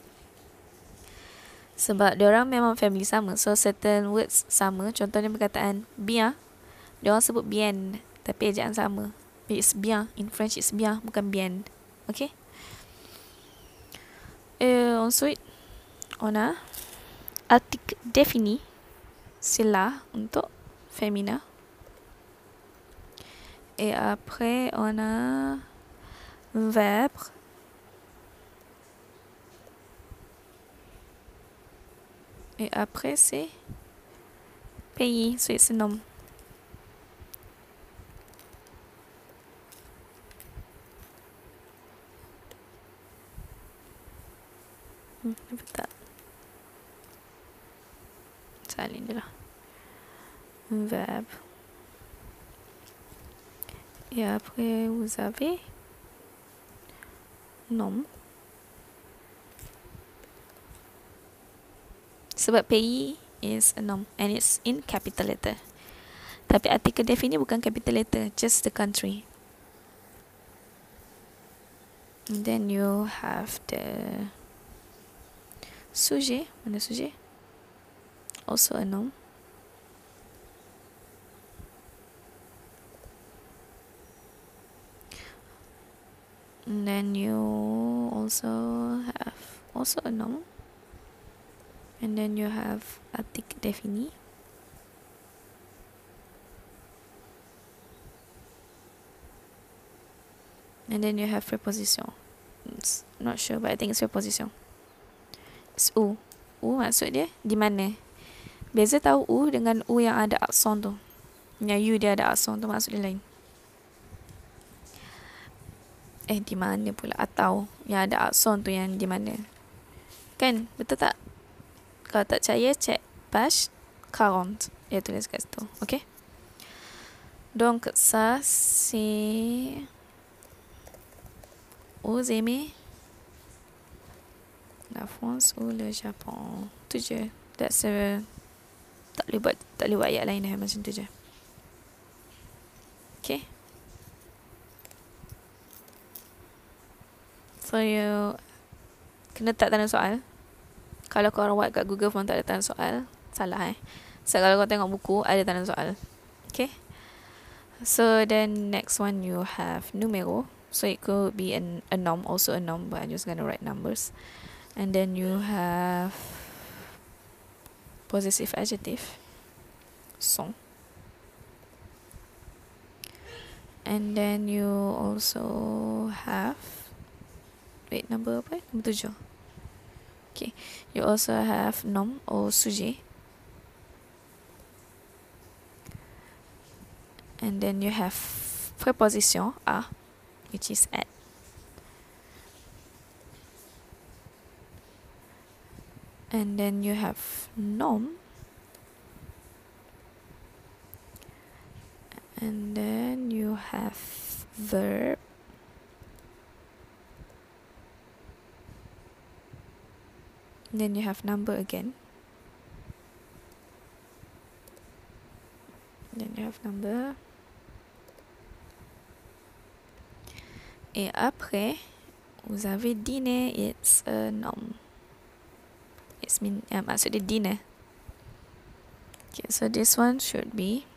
Sebab orang memang family sama. So certain words sama. Contohnya perkataan bien. Diorang sebut bien. Tapi ejaan sama. It's bien. In French it's bien. Bukan bien. Okay. Eh, ensuite, on a article défini c'est là untuk féminin. Et après on a verbe. Et après c'est pays so it's Salin je lah. Verbe. Et après, vous avez nom. Sebab pays is a nom and it's in capital letter. Tapi artikel def ini bukan capital letter, just the country. And then you have the sujet. Mana sujet? Also a noun. And then you also have also a noun. And then you have article défini. And then you have preposition. It's not sure, but I think it's preposition. It's U. U maksud dia di mana? Beza tahu U dengan U yang ada akson tu. Yang U dia ada akson tu maksud dia lain. Eh di mana pula atau yang ada akson tu yang di mana? Kan? Betul tak? Kalau tak percaya cek page 40. Dia tulis kat situ. Okay? Donc ça c'est aux aimés la France ou le Japon. Tu je. That's a tak boleh buat tak boleh buat ayat lain dah macam tu je. Okay. So you kena tak tanda soal. Kalau kau orang buat kat Google Form tak ada tanda soal, salah eh. So kalau kau tengok buku ada tanda soal. Okay. So then next one you have numero. So it could be an a nom also a nom but I'm just gonna write numbers. And then you have possessive adjective. Son. And then you also have wait number apa? Number tujuh. Okay. You also have nom or sujet. And then you have preposition a, which is at. And then you have nom. And then you have verb. And then you have number again. Then you have number. Et après, vous avez dîner, it's a noun. It's mean, uh, maksud dia dinner. Okay, so this one should be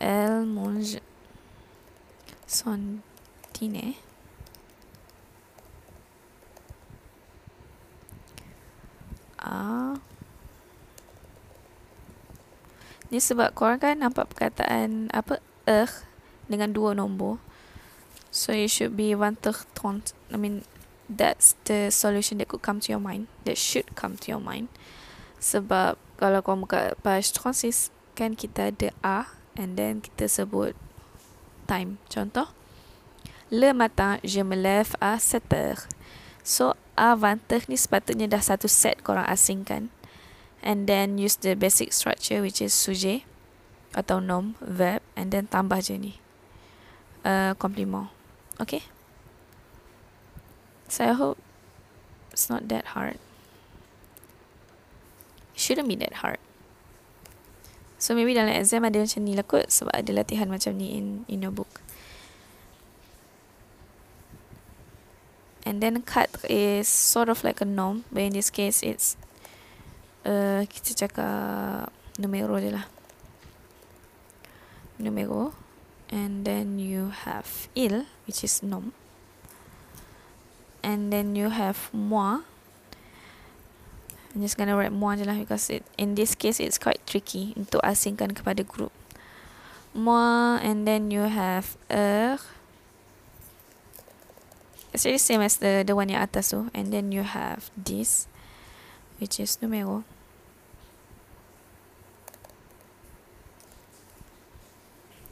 Elle mange son. Ah. Ni sebab korang kan nampak perkataan apa er dengan dua nombor. So it should be 130. I mean that's the solution that could come to your mind. That should come to your mind. Sebab kalau kau buka page 36 kan kita ada A and then kita sebut time. Contoh Le matin, je me lève à 7 heures. So, A 20 ni sepatutnya dah satu set korang asingkan. And then use the basic structure which is sujet atau nom, verb and then tambah je ni. Uh, compliment. Okay? So, I hope it's not that hard. Shouldn't be that hard. So, maybe dalam exam ada macam ni lah kot sebab ada latihan macam ni in, in your book. and then cut is sort of like a norm but in this case it's uh, kita cakap numero je lah numero and then you have il which is nom. And then you have moi. I'm just gonna write moi je lah because it, in this case it's quite tricky untuk asingkan kepada group. Moi and then you have er. It's really same as the the one yang atas tu. And then you have this which is numero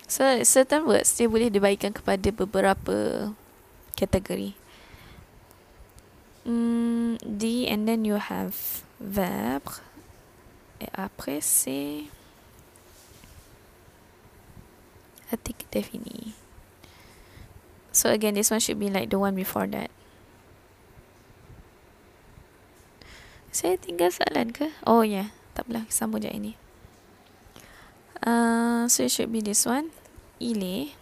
so certain words dia boleh dibagikan kepada beberapa kategori mm, D and then you have verbe. Et après, c'est article défini. So again, this one should be like the one before that. Saya tinggal soalan ke? Oh yeah, tak apalah, sambung je ini. Uh, so it should be this one. Ile.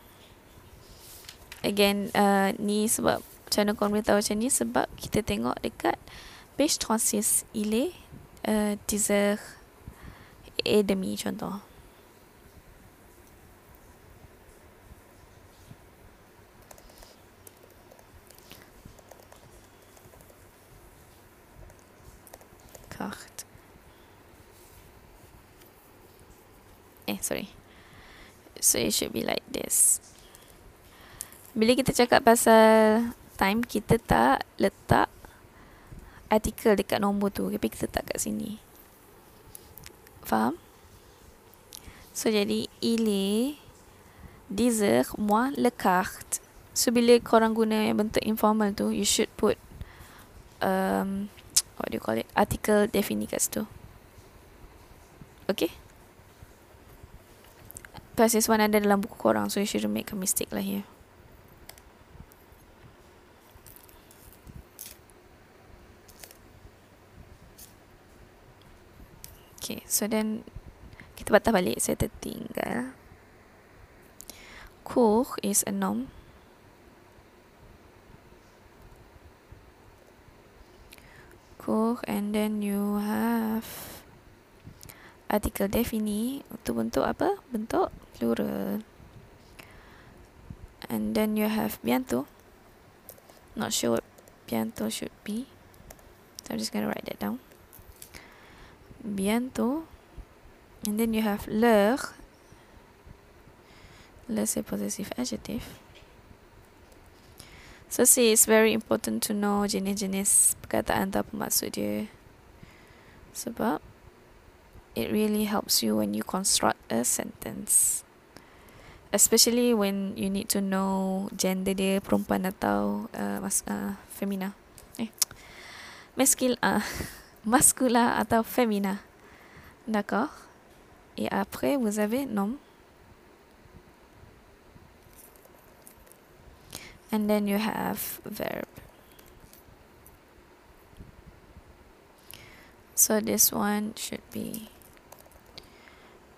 Again, uh, ni sebab mana korang boleh tahu macam ni sebab kita tengok dekat page 36 il est uh, 10 heures et demi contoh carte eh sorry. So it should be like this. Bila kita cakap pasal time kita tak letak artikel dekat nombor tu tapi kita tak kat sini. Faham? So jadi il diese moi le carte so bila korang guna yang bentuk informal tu you should put um, what do you call it? Artikel defini kat situ. Okay Plus this one ada dalam buku korang So you shouldn't make a mistake lah here Okay, so then kita patah balik. Saya tertinggal. Cour is a noun. Cour and then you have artikel defini. Untuk bentuk apa? Bentuk plural. And then you have bientôt. Not sure what bientôt should be. So I'm just to write that down bientôt. And then you have l'heure. L'heure c'est possessive adjective. So see, it's very important to know jenis-jenis perkataan apa maksud dia. Sebab it really helps you when you construct a sentence. Especially when you need to know gender dia perempuan atau uh, mas uh, femina. Eh. Ah. Uh, masculin atau féminin. D'accord Et après, vous avez nom. And then you have verb. So this one should be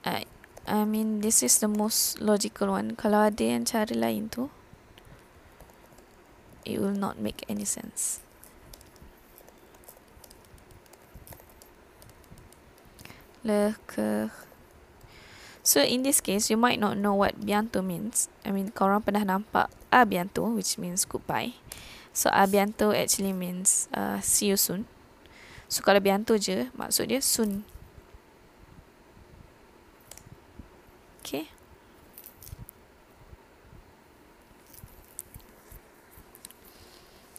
I I mean this is the most logical one. Kalau ada yang cara lain tu it will not make any sense. le cœur. So in this case, you might not know what bientôt means. I mean, korang pernah nampak a bientôt, which means goodbye. So a bientôt actually means uh, see you soon. So kalau bientôt je, maksud dia soon. Okay.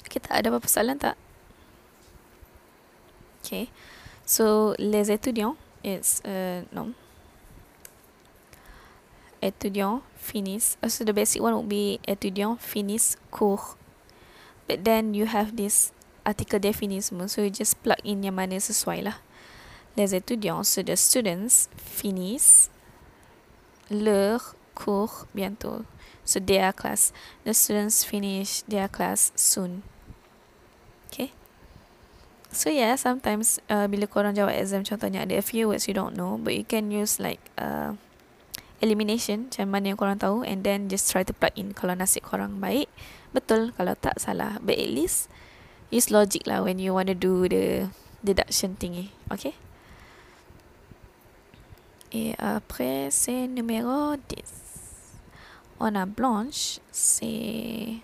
Kita ada apa-apa soalan tak? Okay. So, les étudiants it's uh, no étudiant finissent uh, so the basic one would be étudiant finissent cours but then you have this article défini so you just plug in yang mana sesuai lah les étudiants so the students finissent leur cours bientôt. So their class the students finish their class soon. Okay? So yeah, sometimes uh, bila korang jawab exam contohnya ada a few words you don't know but you can use like uh, elimination macam mana yang korang tahu and then just try to plug in kalau nasib korang baik. Betul kalau tak salah. But at least use logic lah when you want to do the deduction thingy. Okay et après c'est numéro 10 on a blanche c'est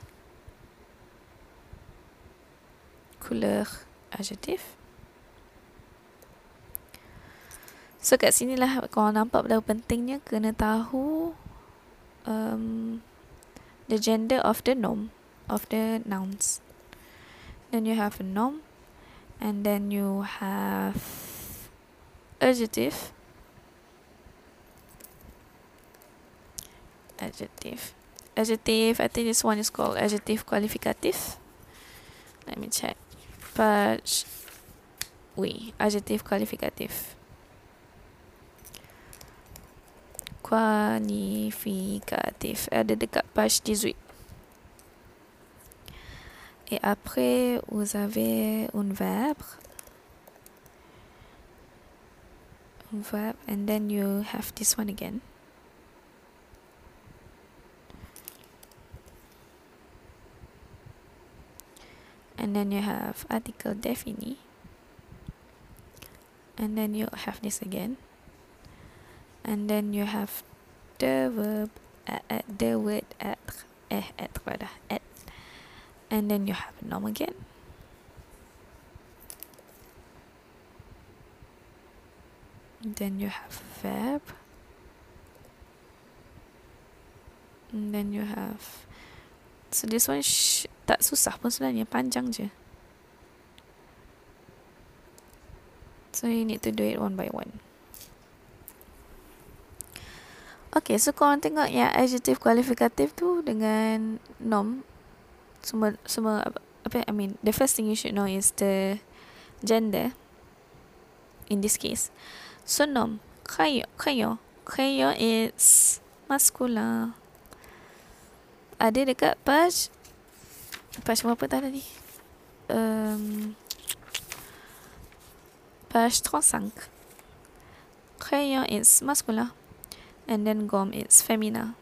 muscular adjective. So kat sini lah korang nampak betapa pentingnya kena tahu um, the gender of the noun of the nouns. Then you have a noun and then you have adjective adjective. Adjective I think this one is called adjective qualificative. Let me check. But we adjective qualificative. Qualificatif ada dekat page 18 et après vous avez un verbe. Un verbe and then you have this one again and then you have article defini. And then you have this again. And then you have the verb at, at the word at eh at rather uh, at. And then you have noun again. Then you have verb. And then you have so this one sh- tak susah pun sebenarnya panjang je so you need to do it one by one Okay, so korang tengok yang adjective kualifikatif tu dengan nom semua semua apa, I mean the first thing you should know is the gender in this case. So nom kayo kayo kayo is masculine. Ada dekat page page berapa tadi? Um, page 35. Kayo is masculine and then gom it's femina.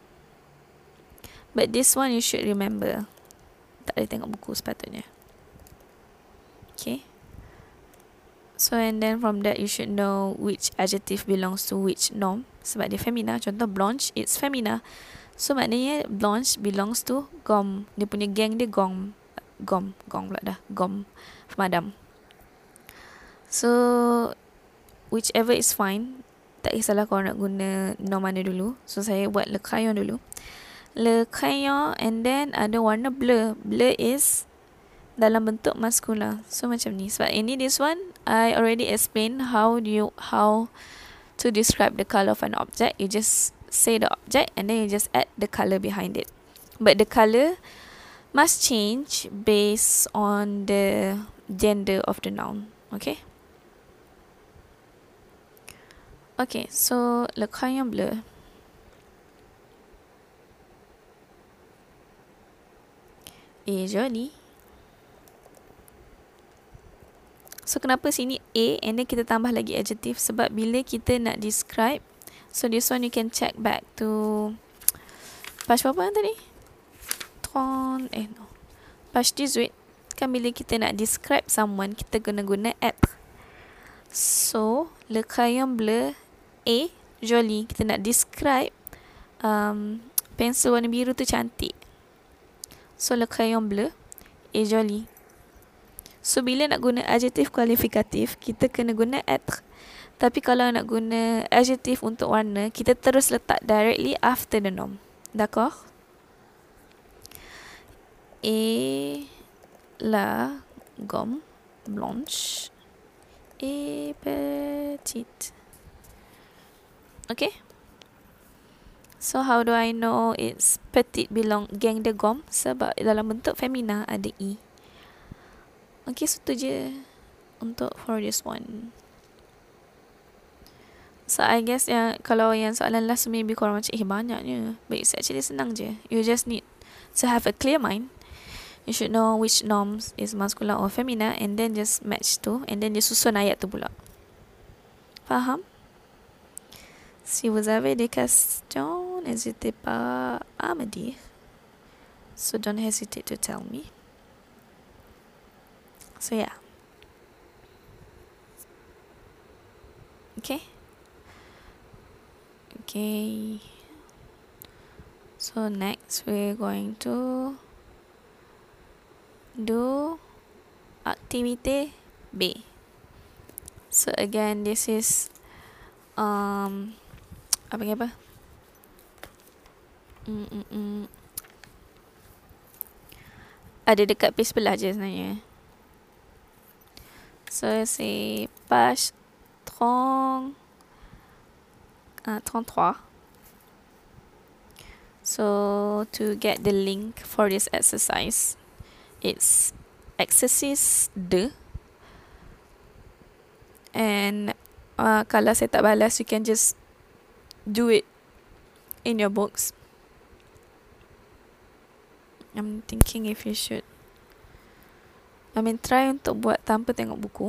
But this one you should remember. Tak boleh tengok buku sepatutnya. Okay. So and then from that you should know which adjective belongs to which norm. Sebab dia femina. Contoh blanche, it's femina. So maknanya blanche belongs to gom. Dia punya gang dia gom. Gom. Gom pula dah. Gom. Pemadam. So whichever is fine tak kisahlah kau nak guna nom mana dulu. So saya buat le crayon dulu. Le crayon and then ada warna bleu. Bleu is dalam bentuk maskula. So macam ni. Sebab ini this one I already explain how do you how to describe the color of an object. You just say the object and then you just add the color behind it. But the color must change based on the gender of the noun. Okay? Ok, so le crayon bleu. Et joli. So kenapa sini A and then kita tambah lagi adjective sebab bila kita nak describe so this one you can check back to page berapa tadi? Tron eh no. Page 18 kan bila kita nak describe someone kita kena guna être. So le crayon bleu A joli kita nak describe um, pensel warna biru tu cantik so le crayon bleu est joli so bila nak guna adjektif kualifikatif kita kena guna être tapi kalau nak guna adjektif untuk warna kita terus letak directly after the noun d'accord et la gomme blanche et petite Okay. So how do I know it's petit belong gang de gom sebab dalam bentuk femina ada e. Okay, so tu je untuk for this one. So I guess yang kalau yang soalan last maybe korang macam eh banyaknya. But it's actually senang je. You just need to have a clear mind. You should know which norms is masculine or femina and then just match tu and then dia susun ayat tu pula. Faham? Si vous avez des questions, n'hésitez pas à me dire. So don't hesitate to tell me. So yeah. Okay. Okay. So next we're going to do Aktiviti B. So again, this is um apa apa? Mm, mm, mm. Ada dekat page sebelah je sebenarnya. So c'est page 30 uh, 33. So to get the link for this exercise, it's exercise 2 and uh, kalau saya tak balas you can just do it in your books. I'm thinking if you should. I mean try untuk buat tanpa tengok buku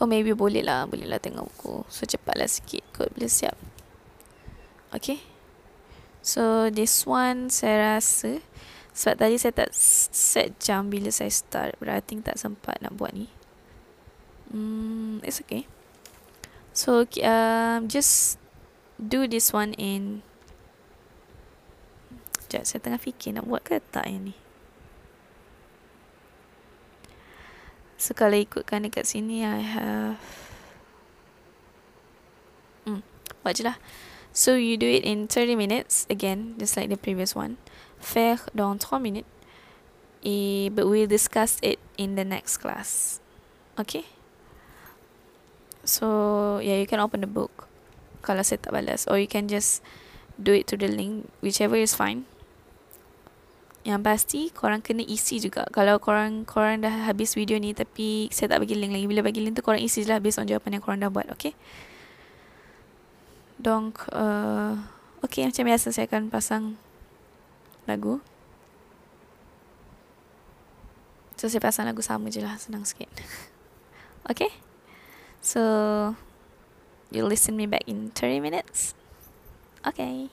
Oh maybe boleh lah. Boleh lah tengok buku. So cepatlah sikit kot. Boleh siap. Okay. So this one saya rasa sebab tadi saya tak set jam bila saya start. Berarti tak sempat nak buat ni. Hmm, it's okay. So um, just do this one in Sekejap saya tengah fikir nak buat ke tak yang ni So kalau ikutkan dekat sini I have Hmm, buat je lah So you do it in 30 minutes Again, just like the previous one faire dans 3 minutes. Et, but we'll discuss it in the next class. Okay? So, yeah, you can open the book. Kalau saya tak balas. Or you can just do it to the link. Whichever is fine. Yang pasti, korang kena isi juga. Kalau korang korang dah habis video ni tapi saya tak bagi link lagi. Bila bagi link tu, korang isi je lah based on jawapan yang korang dah buat. Okay? Donc, uh, okay, macam biasa saya akan pasang lagu. So saya pasang lagu sama je lah Senang sikit Okay So You listen me back in 30 minutes Okay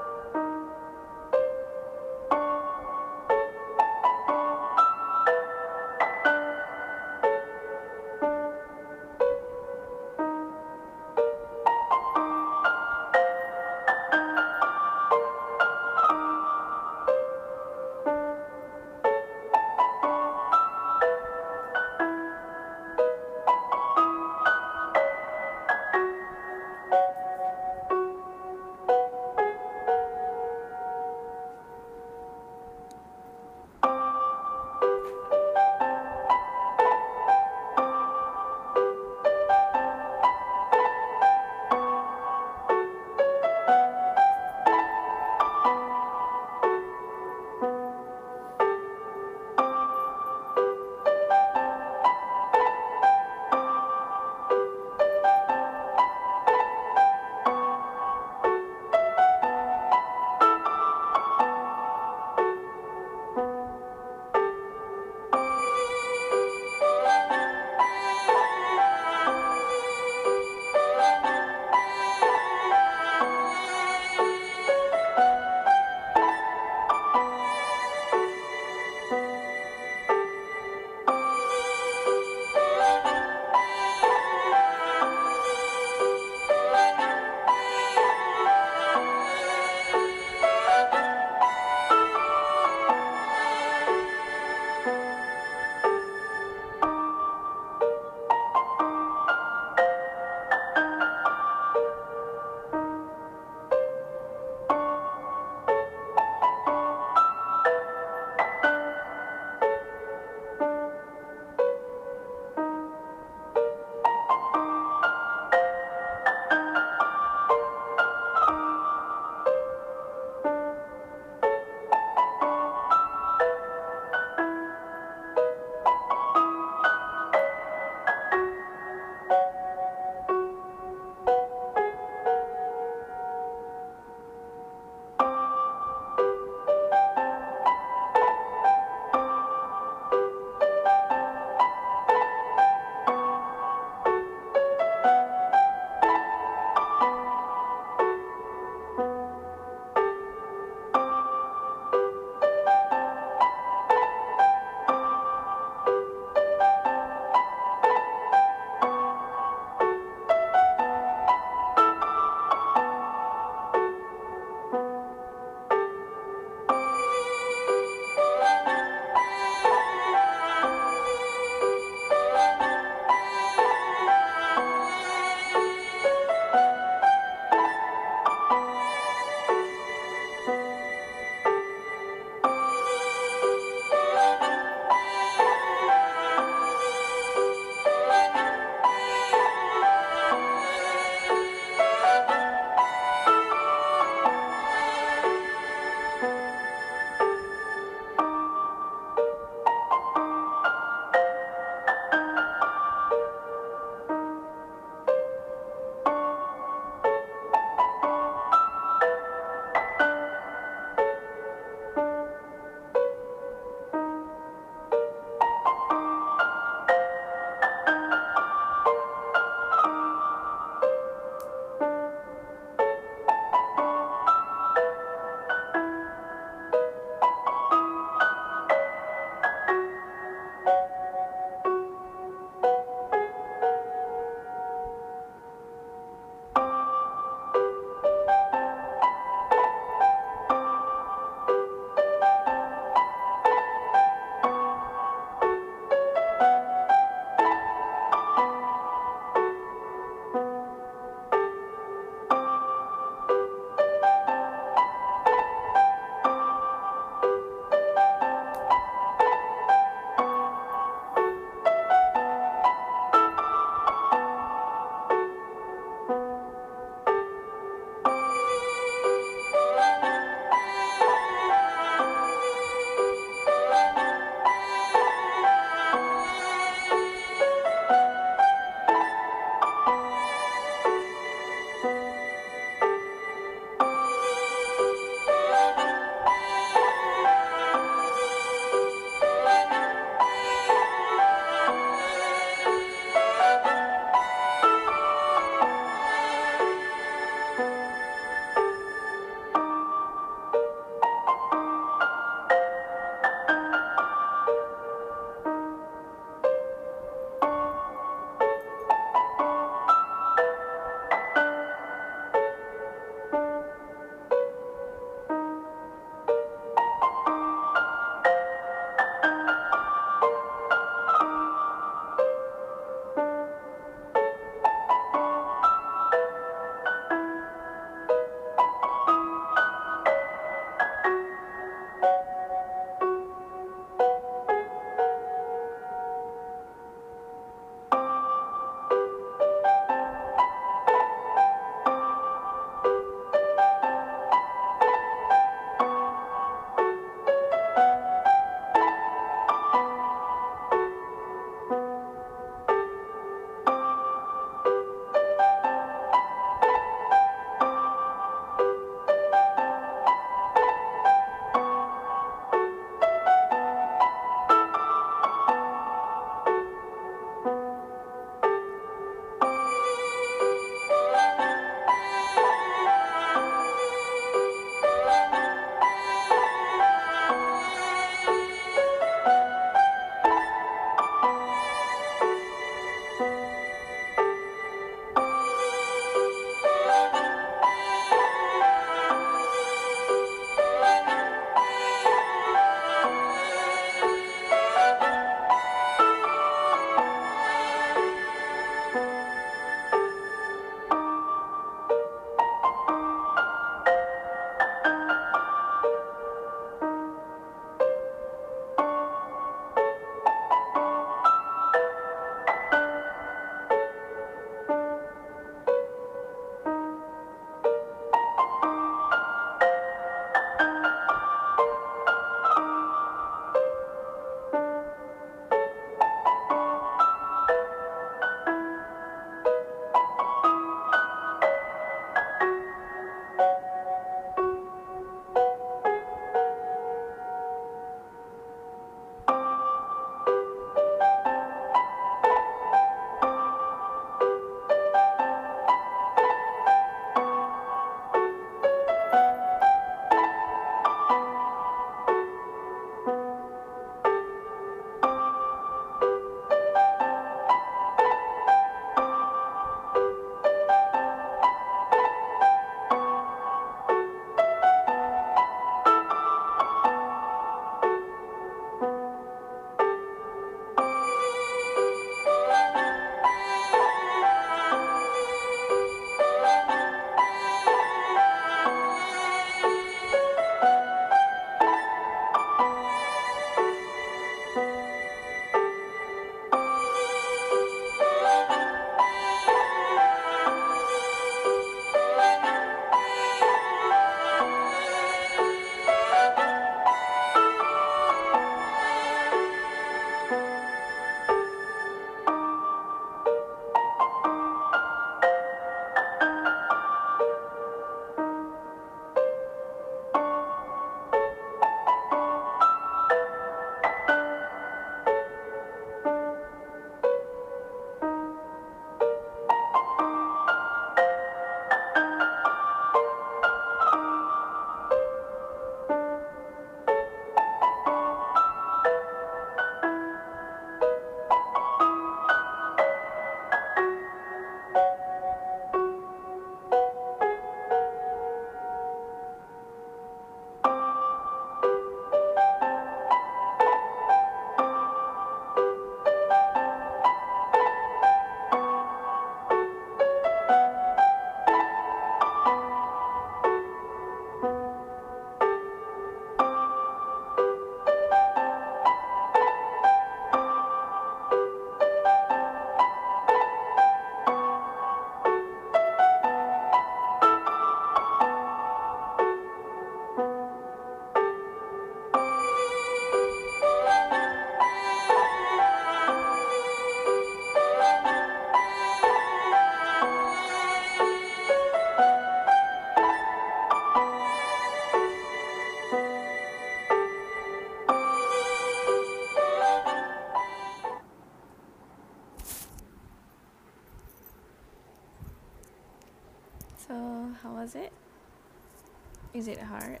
Is it hard?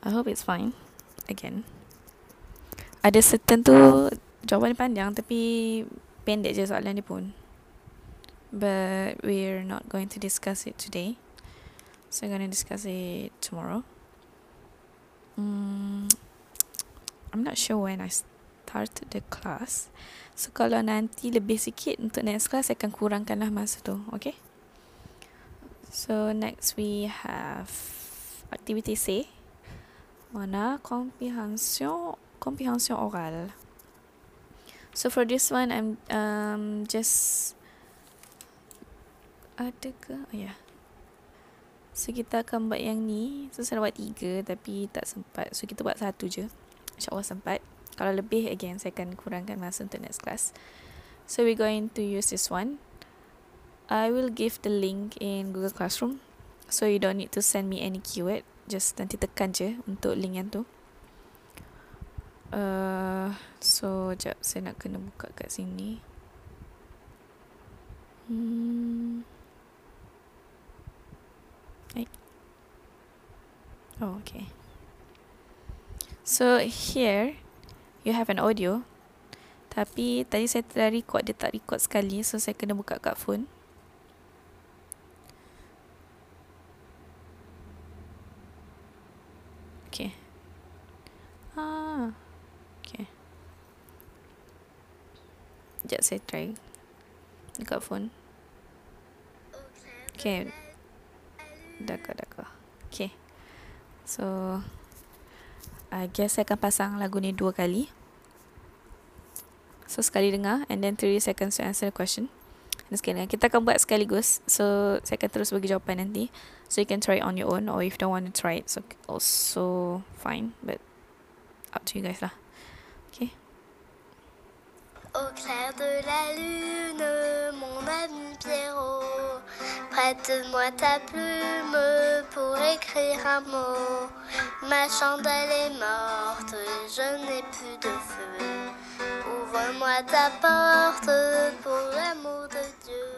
I hope it's fine. Again. Ada certain tu jawapan dia panjang tapi pendek je soalan dia pun. But we're not going to discuss it today. So I'm going to discuss it tomorrow. Mm, I'm not sure when I started the class. So kalau nanti lebih sikit untuk next class saya akan kurangkanlah masa tu, okay? So next we have activity C. Mana comprehension comprehension oral. So for this one, I'm um just ada ke? Oh. Yeah. So kita akan buat yang ni. So saya buat tiga tapi tak sempat. So kita buat satu je. InsyaAllah sempat. Kalau lebih again saya akan kurangkan masa untuk next class. So we're going to use this one. I will give the link in Google Classroom. So you don't need to send me any keyword. Just nanti tekan je untuk link yang tu. Uh, so, jap saya nak kena buka kat sini. Hmm. Oh, okay. So, here, you have an audio. Tapi, tadi saya telah record, dia tak record sekali. So, saya kena buka kat phone. Okay. Ah. Sekejap saya try. Dekat phone. Okay. Dakar, dakar. Okay. So I guess saya akan pasang lagu ni dua kali. So sekali dengar And then 30 seconds to answer the question. Dan sekali dengar. Kita akan buat sekaligus. So saya akan terus bagi jawapan nanti. So you can try it on your own Or if you don't want to try it So also fine. But Up to you guys lah Okay Au clair de la lune, mon ami Pierrot, prête-moi ta plume pour écrire un mot. Ma chandelle est morte, je n'ai plus de feu. Ouvre-moi ta porte pour l'amour de Dieu.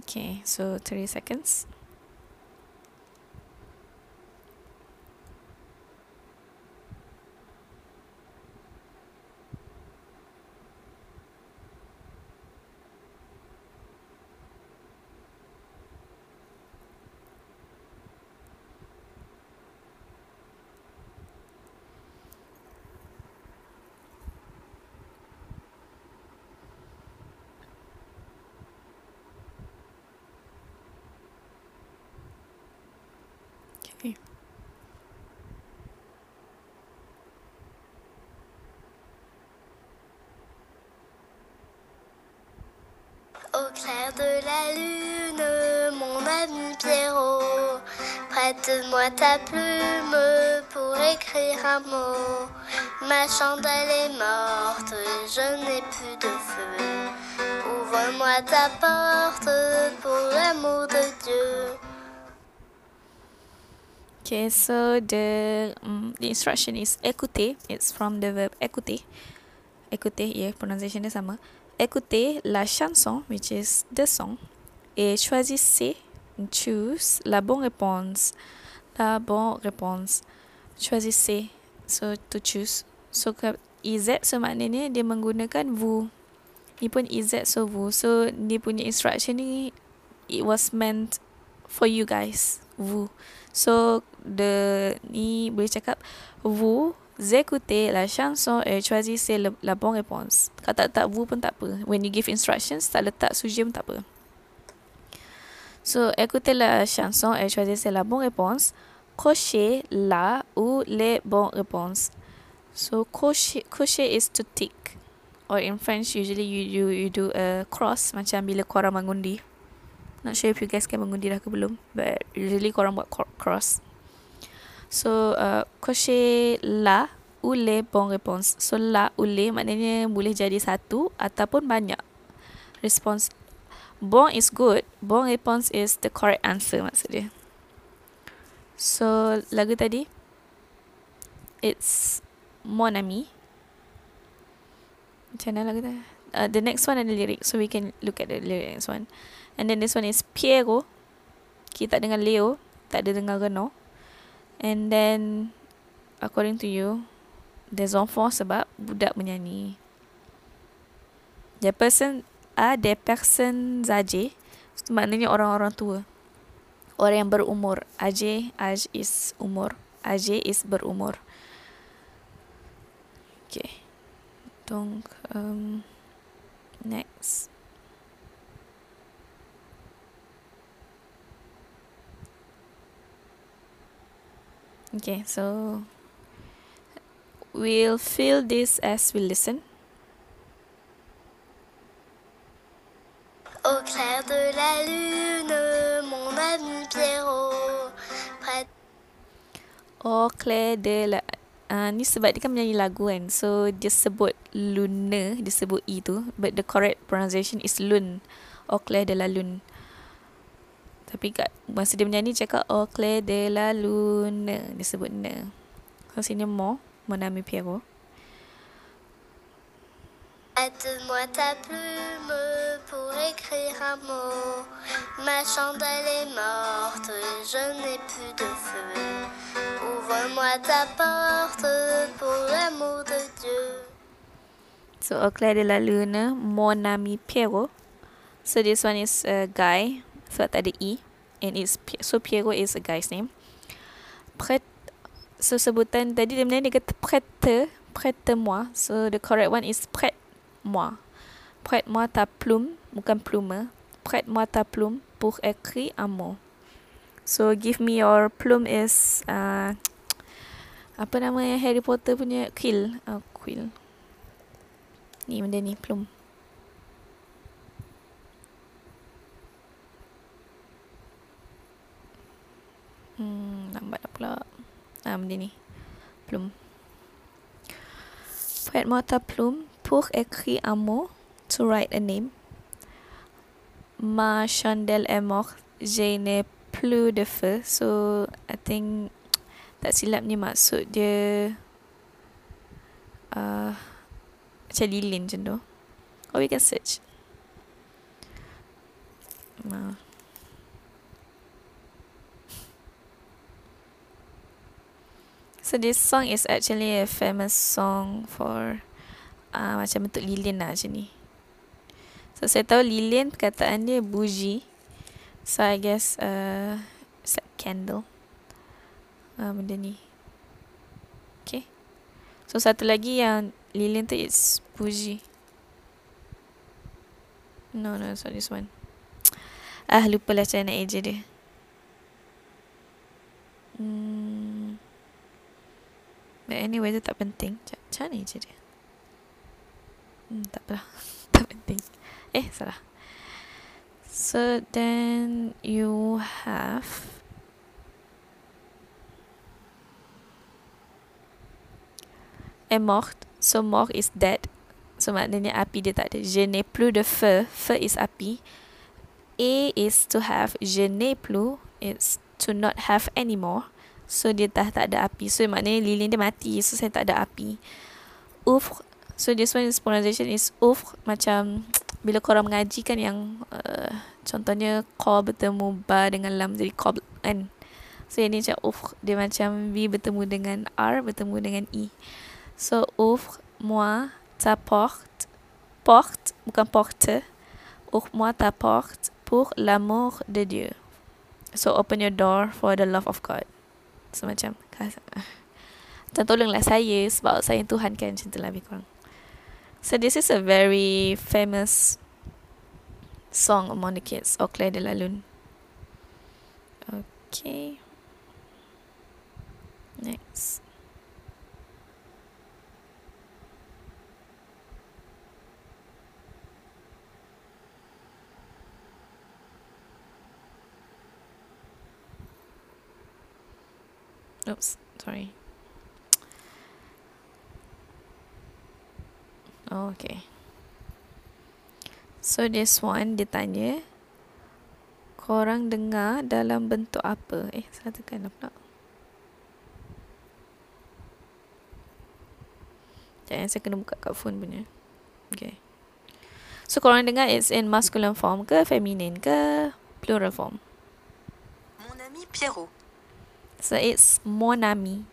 Okay, so 30 seconds. Okay. Au clair de la lune, mon ami Pierrot, prête-moi ta plume pour écrire un mot. Ma chandelle est morte, je n'ai plus de feu. Ouvre-moi ta porte pour l'amour de Dieu. Okay, so the um, the instruction is écouter. It's from the verb écouter. Écouter, yeah, pronunciation dia sama. Écoutez la chanson, which is the song, et choisissez, choose la bonne réponse. La bonne réponse. Choisissez, so to choose. So iz so maknanya dia menggunakan vous. Ni pun iz so vous. So dia punya instruction ni it was meant for you guys, vous. So the ni boleh cakap vous écoutez la chanson et choisissez le, la bonne réponse. Kalau tak letak vous pun tak apa. When you give instructions, tak letak sujet pun tak apa. So, écoutez la chanson et choisissez la bonne réponse. Cochez la ou les bonnes réponses. So, cocher, cocher is to tick. Or in French, usually you, you, you do a cross macam bila korang mengundi. Not sure if you guys can mengundi dah ke belum. But usually korang buat cross. So, uh, cocher la ou les bonnes réponses. So, la ou les maknanya boleh jadi satu ataupun banyak. Response. Bon is good. Bon response is the correct answer maksud dia. So, lagu tadi. It's Mon Ami. Macam mana lagu tadi? uh, the next one ada lyric so we can look at the lyric next one and then this one is Piero kita tak dengar Leo tak ada dengar Renault and then according to you des enfants sebab budak menyanyi the person a des personnes âgées maknanya orang-orang tua. Orang yang berumur. Âgé âge is umur. Âgé is berumur. Okay. Donc um, next. Okay so we'll feel this as we listen Au clair de la lune, mon ami Pierrot. Prête Au clair de la uh, Ni sebab dia kan menyanyi lagu kan. So dia sebut Luna Dia sebut E tu But the correct pronunciation is Lun. Au clair de la lune. Tapi kat Masa dia menyanyi cakap Au clair de la lune. Dia sebut ne. So sini mo Mon ami Pierrot Prête-moi ta plume pour écrire un mot. Ma chandelle est morte, je n'ai plus de feu. Ouvre-moi porte pour l'amour de Dieu. So Au clair de la lune Mon ami Pierrot So this one is a guy Sebab tak ada E And it's So Pierrot is a guy's name Prête So sebutan Tadi dia dia prête Prête-moi So the correct one is prête-moi Prête-moi ta plume Bukan plume Prête-moi ta plume Pour écrire un mot. So give me your plume is uh, Apa nama yang Harry Potter punya? Quill. Uh, Quill. Ni benda ni plume. Hmm, lambat dah pula. Ah, benda ni. Prête-moi ta plume pour écrire un mot, to write a name. Ma chandelle est morte, je n'ai plus de feu. So, I think tak silap ni maksud dia uh, macam lilin macam tu. Or we can search. Uh, So this song is actually a famous song for uh, macam bentuk lilin lah macam ni. So saya tahu lilin perkataan dia bougie. So I guess uh, it's like candle. Uh, benda ni. Okay. So satu lagi yang lilin tu is bougie. No, no, it's not this one. Ah, lupa lah macam nak eja dia. Hmm. But anyway, tu tak penting. Macam mana eja dia? Hmm, tak apalah. tak penting. Eh, salah. So then you have est morte. So mort is dead. So maknanya api dia tak ada. Je n'ai plus de feu. Feu is api. A is to have. Je n'ai plus. It's to not have anymore. So dia dah tak ada api. So maknanya lilin dia mati. So saya tak ada api. Ouvre. So this one is pronunciation is ouvre. Macam bila korang mengaji kan yang uh, contohnya qa bertemu ba dengan lam jadi qa kan. So yang ni macam ouvre. Dia macam V bertemu dengan R bertemu dengan E. So ouvre-moi ta porte. Porte bukan porte. Ouvre-moi ta porte pour l'amour de Dieu. So open your door for the love of God. So macam Macam tolonglah saya Sebab saya Tuhan kan Macam tu lah lebih kurang So this is a very famous Song among the kids Au clair de la lune. Okay. Next. Oops, sorry. Okay. So this one dia tanya Korang dengar dalam bentuk apa? Eh, salah tekan lah pula. Jangan saya kena buka kat phone punya. Okay. So korang dengar it's in masculine form ke feminine ke plural form. Mon ami Pierrot. So it's mon ami.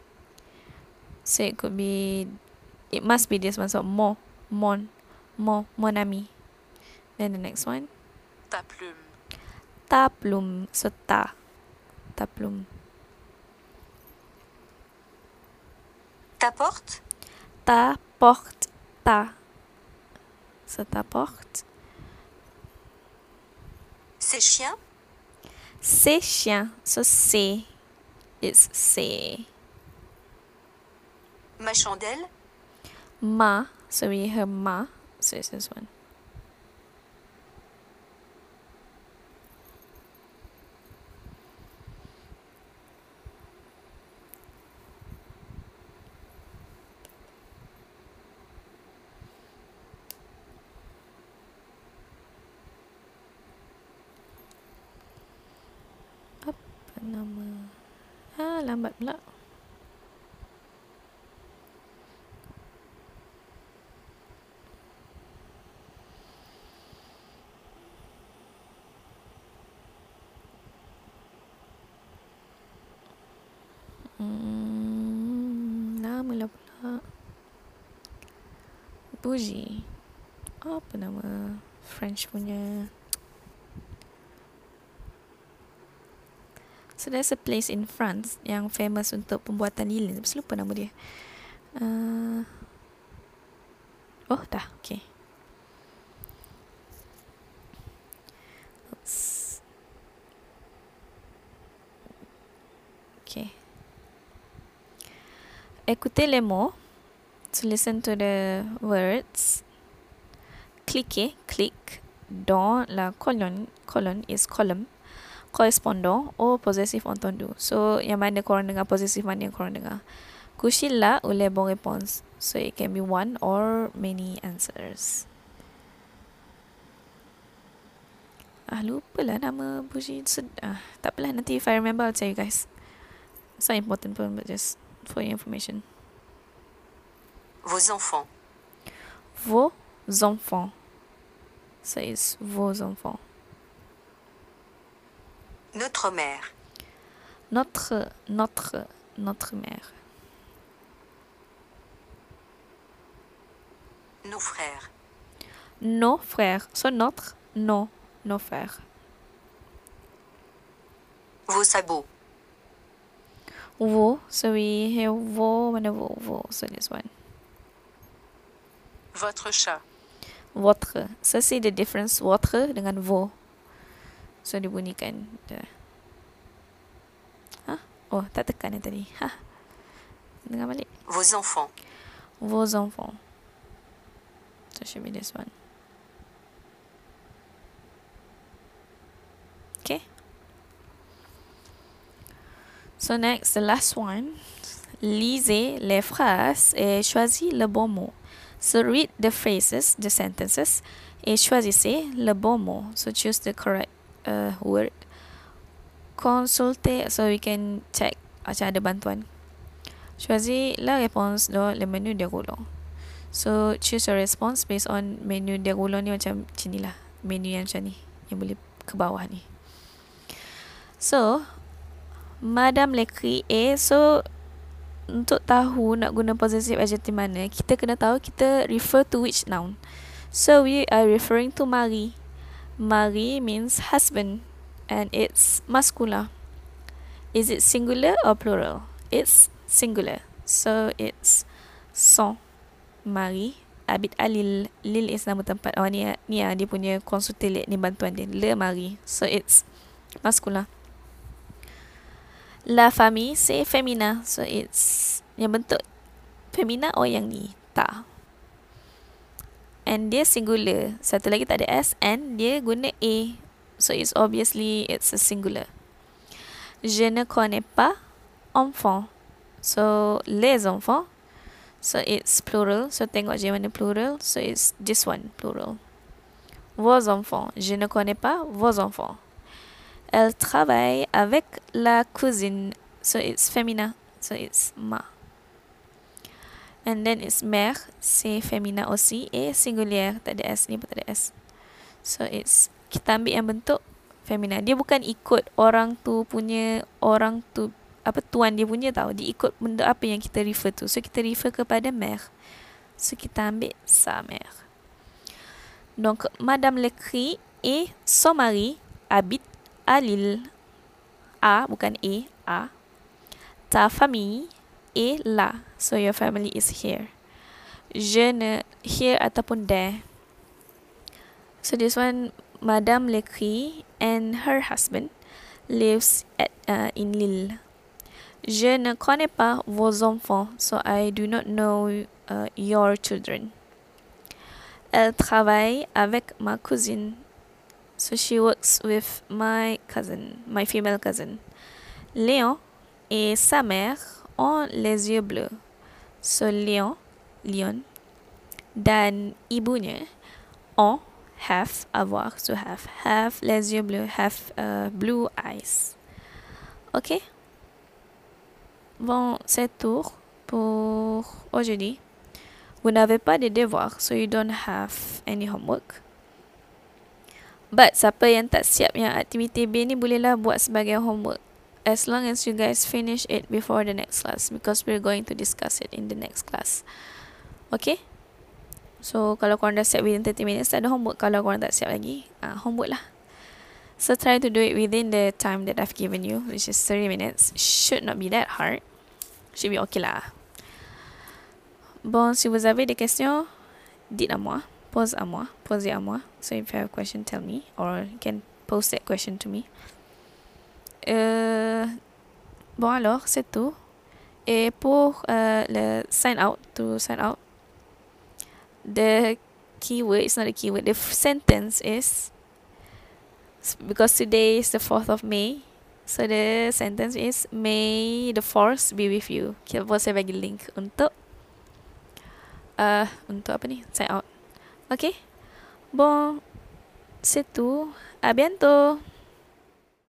So it could be it must be this one so mon mon mon mon ami. Then the next one Ta plume. ta plume so ta ta plume. Ta porte. Ta porte ta. So ta porte. Ses chiens. Ses chiens so c'est it's c'est. Ma chandelle. Ma so we have ma so it's this one. Apa nama? Ah, lambat pula. Hmm, lama lah pula. Bougie. Apa nama French punya? So there's a place in France yang famous untuk pembuatan lilin. Tapi lupa nama dia. Uh, oh, dah. Okay. Oops. Okay. Écoutez les mots. To listen to the words. Cliquez, click dans la colonne. Colonne is column. Correspondant or possessive entendu. So, yang mana korang dengar, possessive mana yang korang dengar. Couchez-la ou les bons réponses. So, it can be one or many answers. Ah, lupa lah nama Buji. Ah, tak apalah, nanti if I remember, I'll tell you guys. It's not important pun, but just for your information. Vos enfants. Vos enfants. It's vos enfants. Notre mère. Notre, notre, notre mère. Nos frères. Nos frères. So, notre, nos, nos frères. Vos sabots. Vos. So, we have vos, mana vos, vos. So, this one. Votre chat. Votre. So, see the difference votre dengan vos. So, dibunyikan. The. Ha? Oh, tak tekan yang tadi. Ha? Dengar balik. Vos enfants. Vos enfants. So, should be this one. Okay. So, next, the last one. Lisez les phrases et choisis le bon mot. So, read the phrases, the sentences, et choisissez le bon mot. So, choose the correct uh, word. Consultez, so we can check macam ada bantuan. Choisis la réponse dans le menu déroulant. So, choose your response based on menu déroulant ni macam macam ni lah. Menu yang macam ni. Yang boleh ke bawah ni. So, Madame l'écrit A. So, untuk tahu nak guna possessive adjective mana, kita kena tahu kita refer to which noun. So, we are referring to Marie. Marie means husband. And it's masculine. Is it singular or plural? It's singular. So, it's son. Marie. Abid Alil. Lil is nama tempat. Oh, ni, ni lah dia punya konsultelik ni bantuan dia. Le Marie. So, it's masculine. La famille, c'est féminin. So, it's yang bentuk femina or yang ni? Tak. And dia singular. Satu lagi tak ada S. And dia guna A. So, it's obviously, it's a singular. Je ne connais pas enfant. So, les enfants. So, it's plural. So, tengok je mana plural. So, it's this one, plural. Vos enfants. Je ne connais pas vos enfants. Elle travaille avec la cousine. So, it's féminin. So, it's ma. And then it's mère. C'est féminin aussi. Et singulière. Tak ada S ni pun tak ada S. So it's kita ambil yang bentuk femina. Dia bukan ikut orang tu punya orang tu apa tuan dia punya tahu. Dia ikut benda apa yang kita refer tu. So kita refer kepada mère. So kita ambil sa mère. Donc Madame Lecry et son mari habitent à Lille. A bukan E, A. Ta famille est là. So your family is here. Je ne here ataupun there. So this one Madame Lecry and her husband lives at uh, in Lille. Je ne connais pas vos enfants, so I do not know uh, your children. Elle travaille avec ma cousine, so she works with my cousin, my female cousin. Léon et sa mère ont les yeux bleus. So Léon, Léon dan ibunya ont have avoir to have have les yeux bleus have uh, blue eyes. Ok? Bon, c'est tout pour aujourd'hui. Vous n'avez pas de devoir, so you don't have any homework. But siapa yang tak siap yang aktiviti B ni bolehlah buat sebagai homework. As long as you guys finish it before the next class because we're going to discuss it in the next class. Okay? So kalau korang dah siap within 30 minutes tak ada homework. Kalau korang tak siap lagi uh, Homework lah. So try to do it within the time that I've given you Which is 30 minutes. Should not be that hard. Should be okay lah. Bon, si vous avez des questions? Dites à moi. Pose à moi. Posez à moi So if you have a question, tell me Or you can post that question to me. Euh, Bon alors, c'est tout. Et pour euh, le sign out To sign out the keyword it's not a keyword the sentence is because today is the 4th of May so the sentence is may the force be with you. Kita boleh saya bagi link untuk uh, untuk apa ni? Sign out. Okay bon c'est tout. À bientôt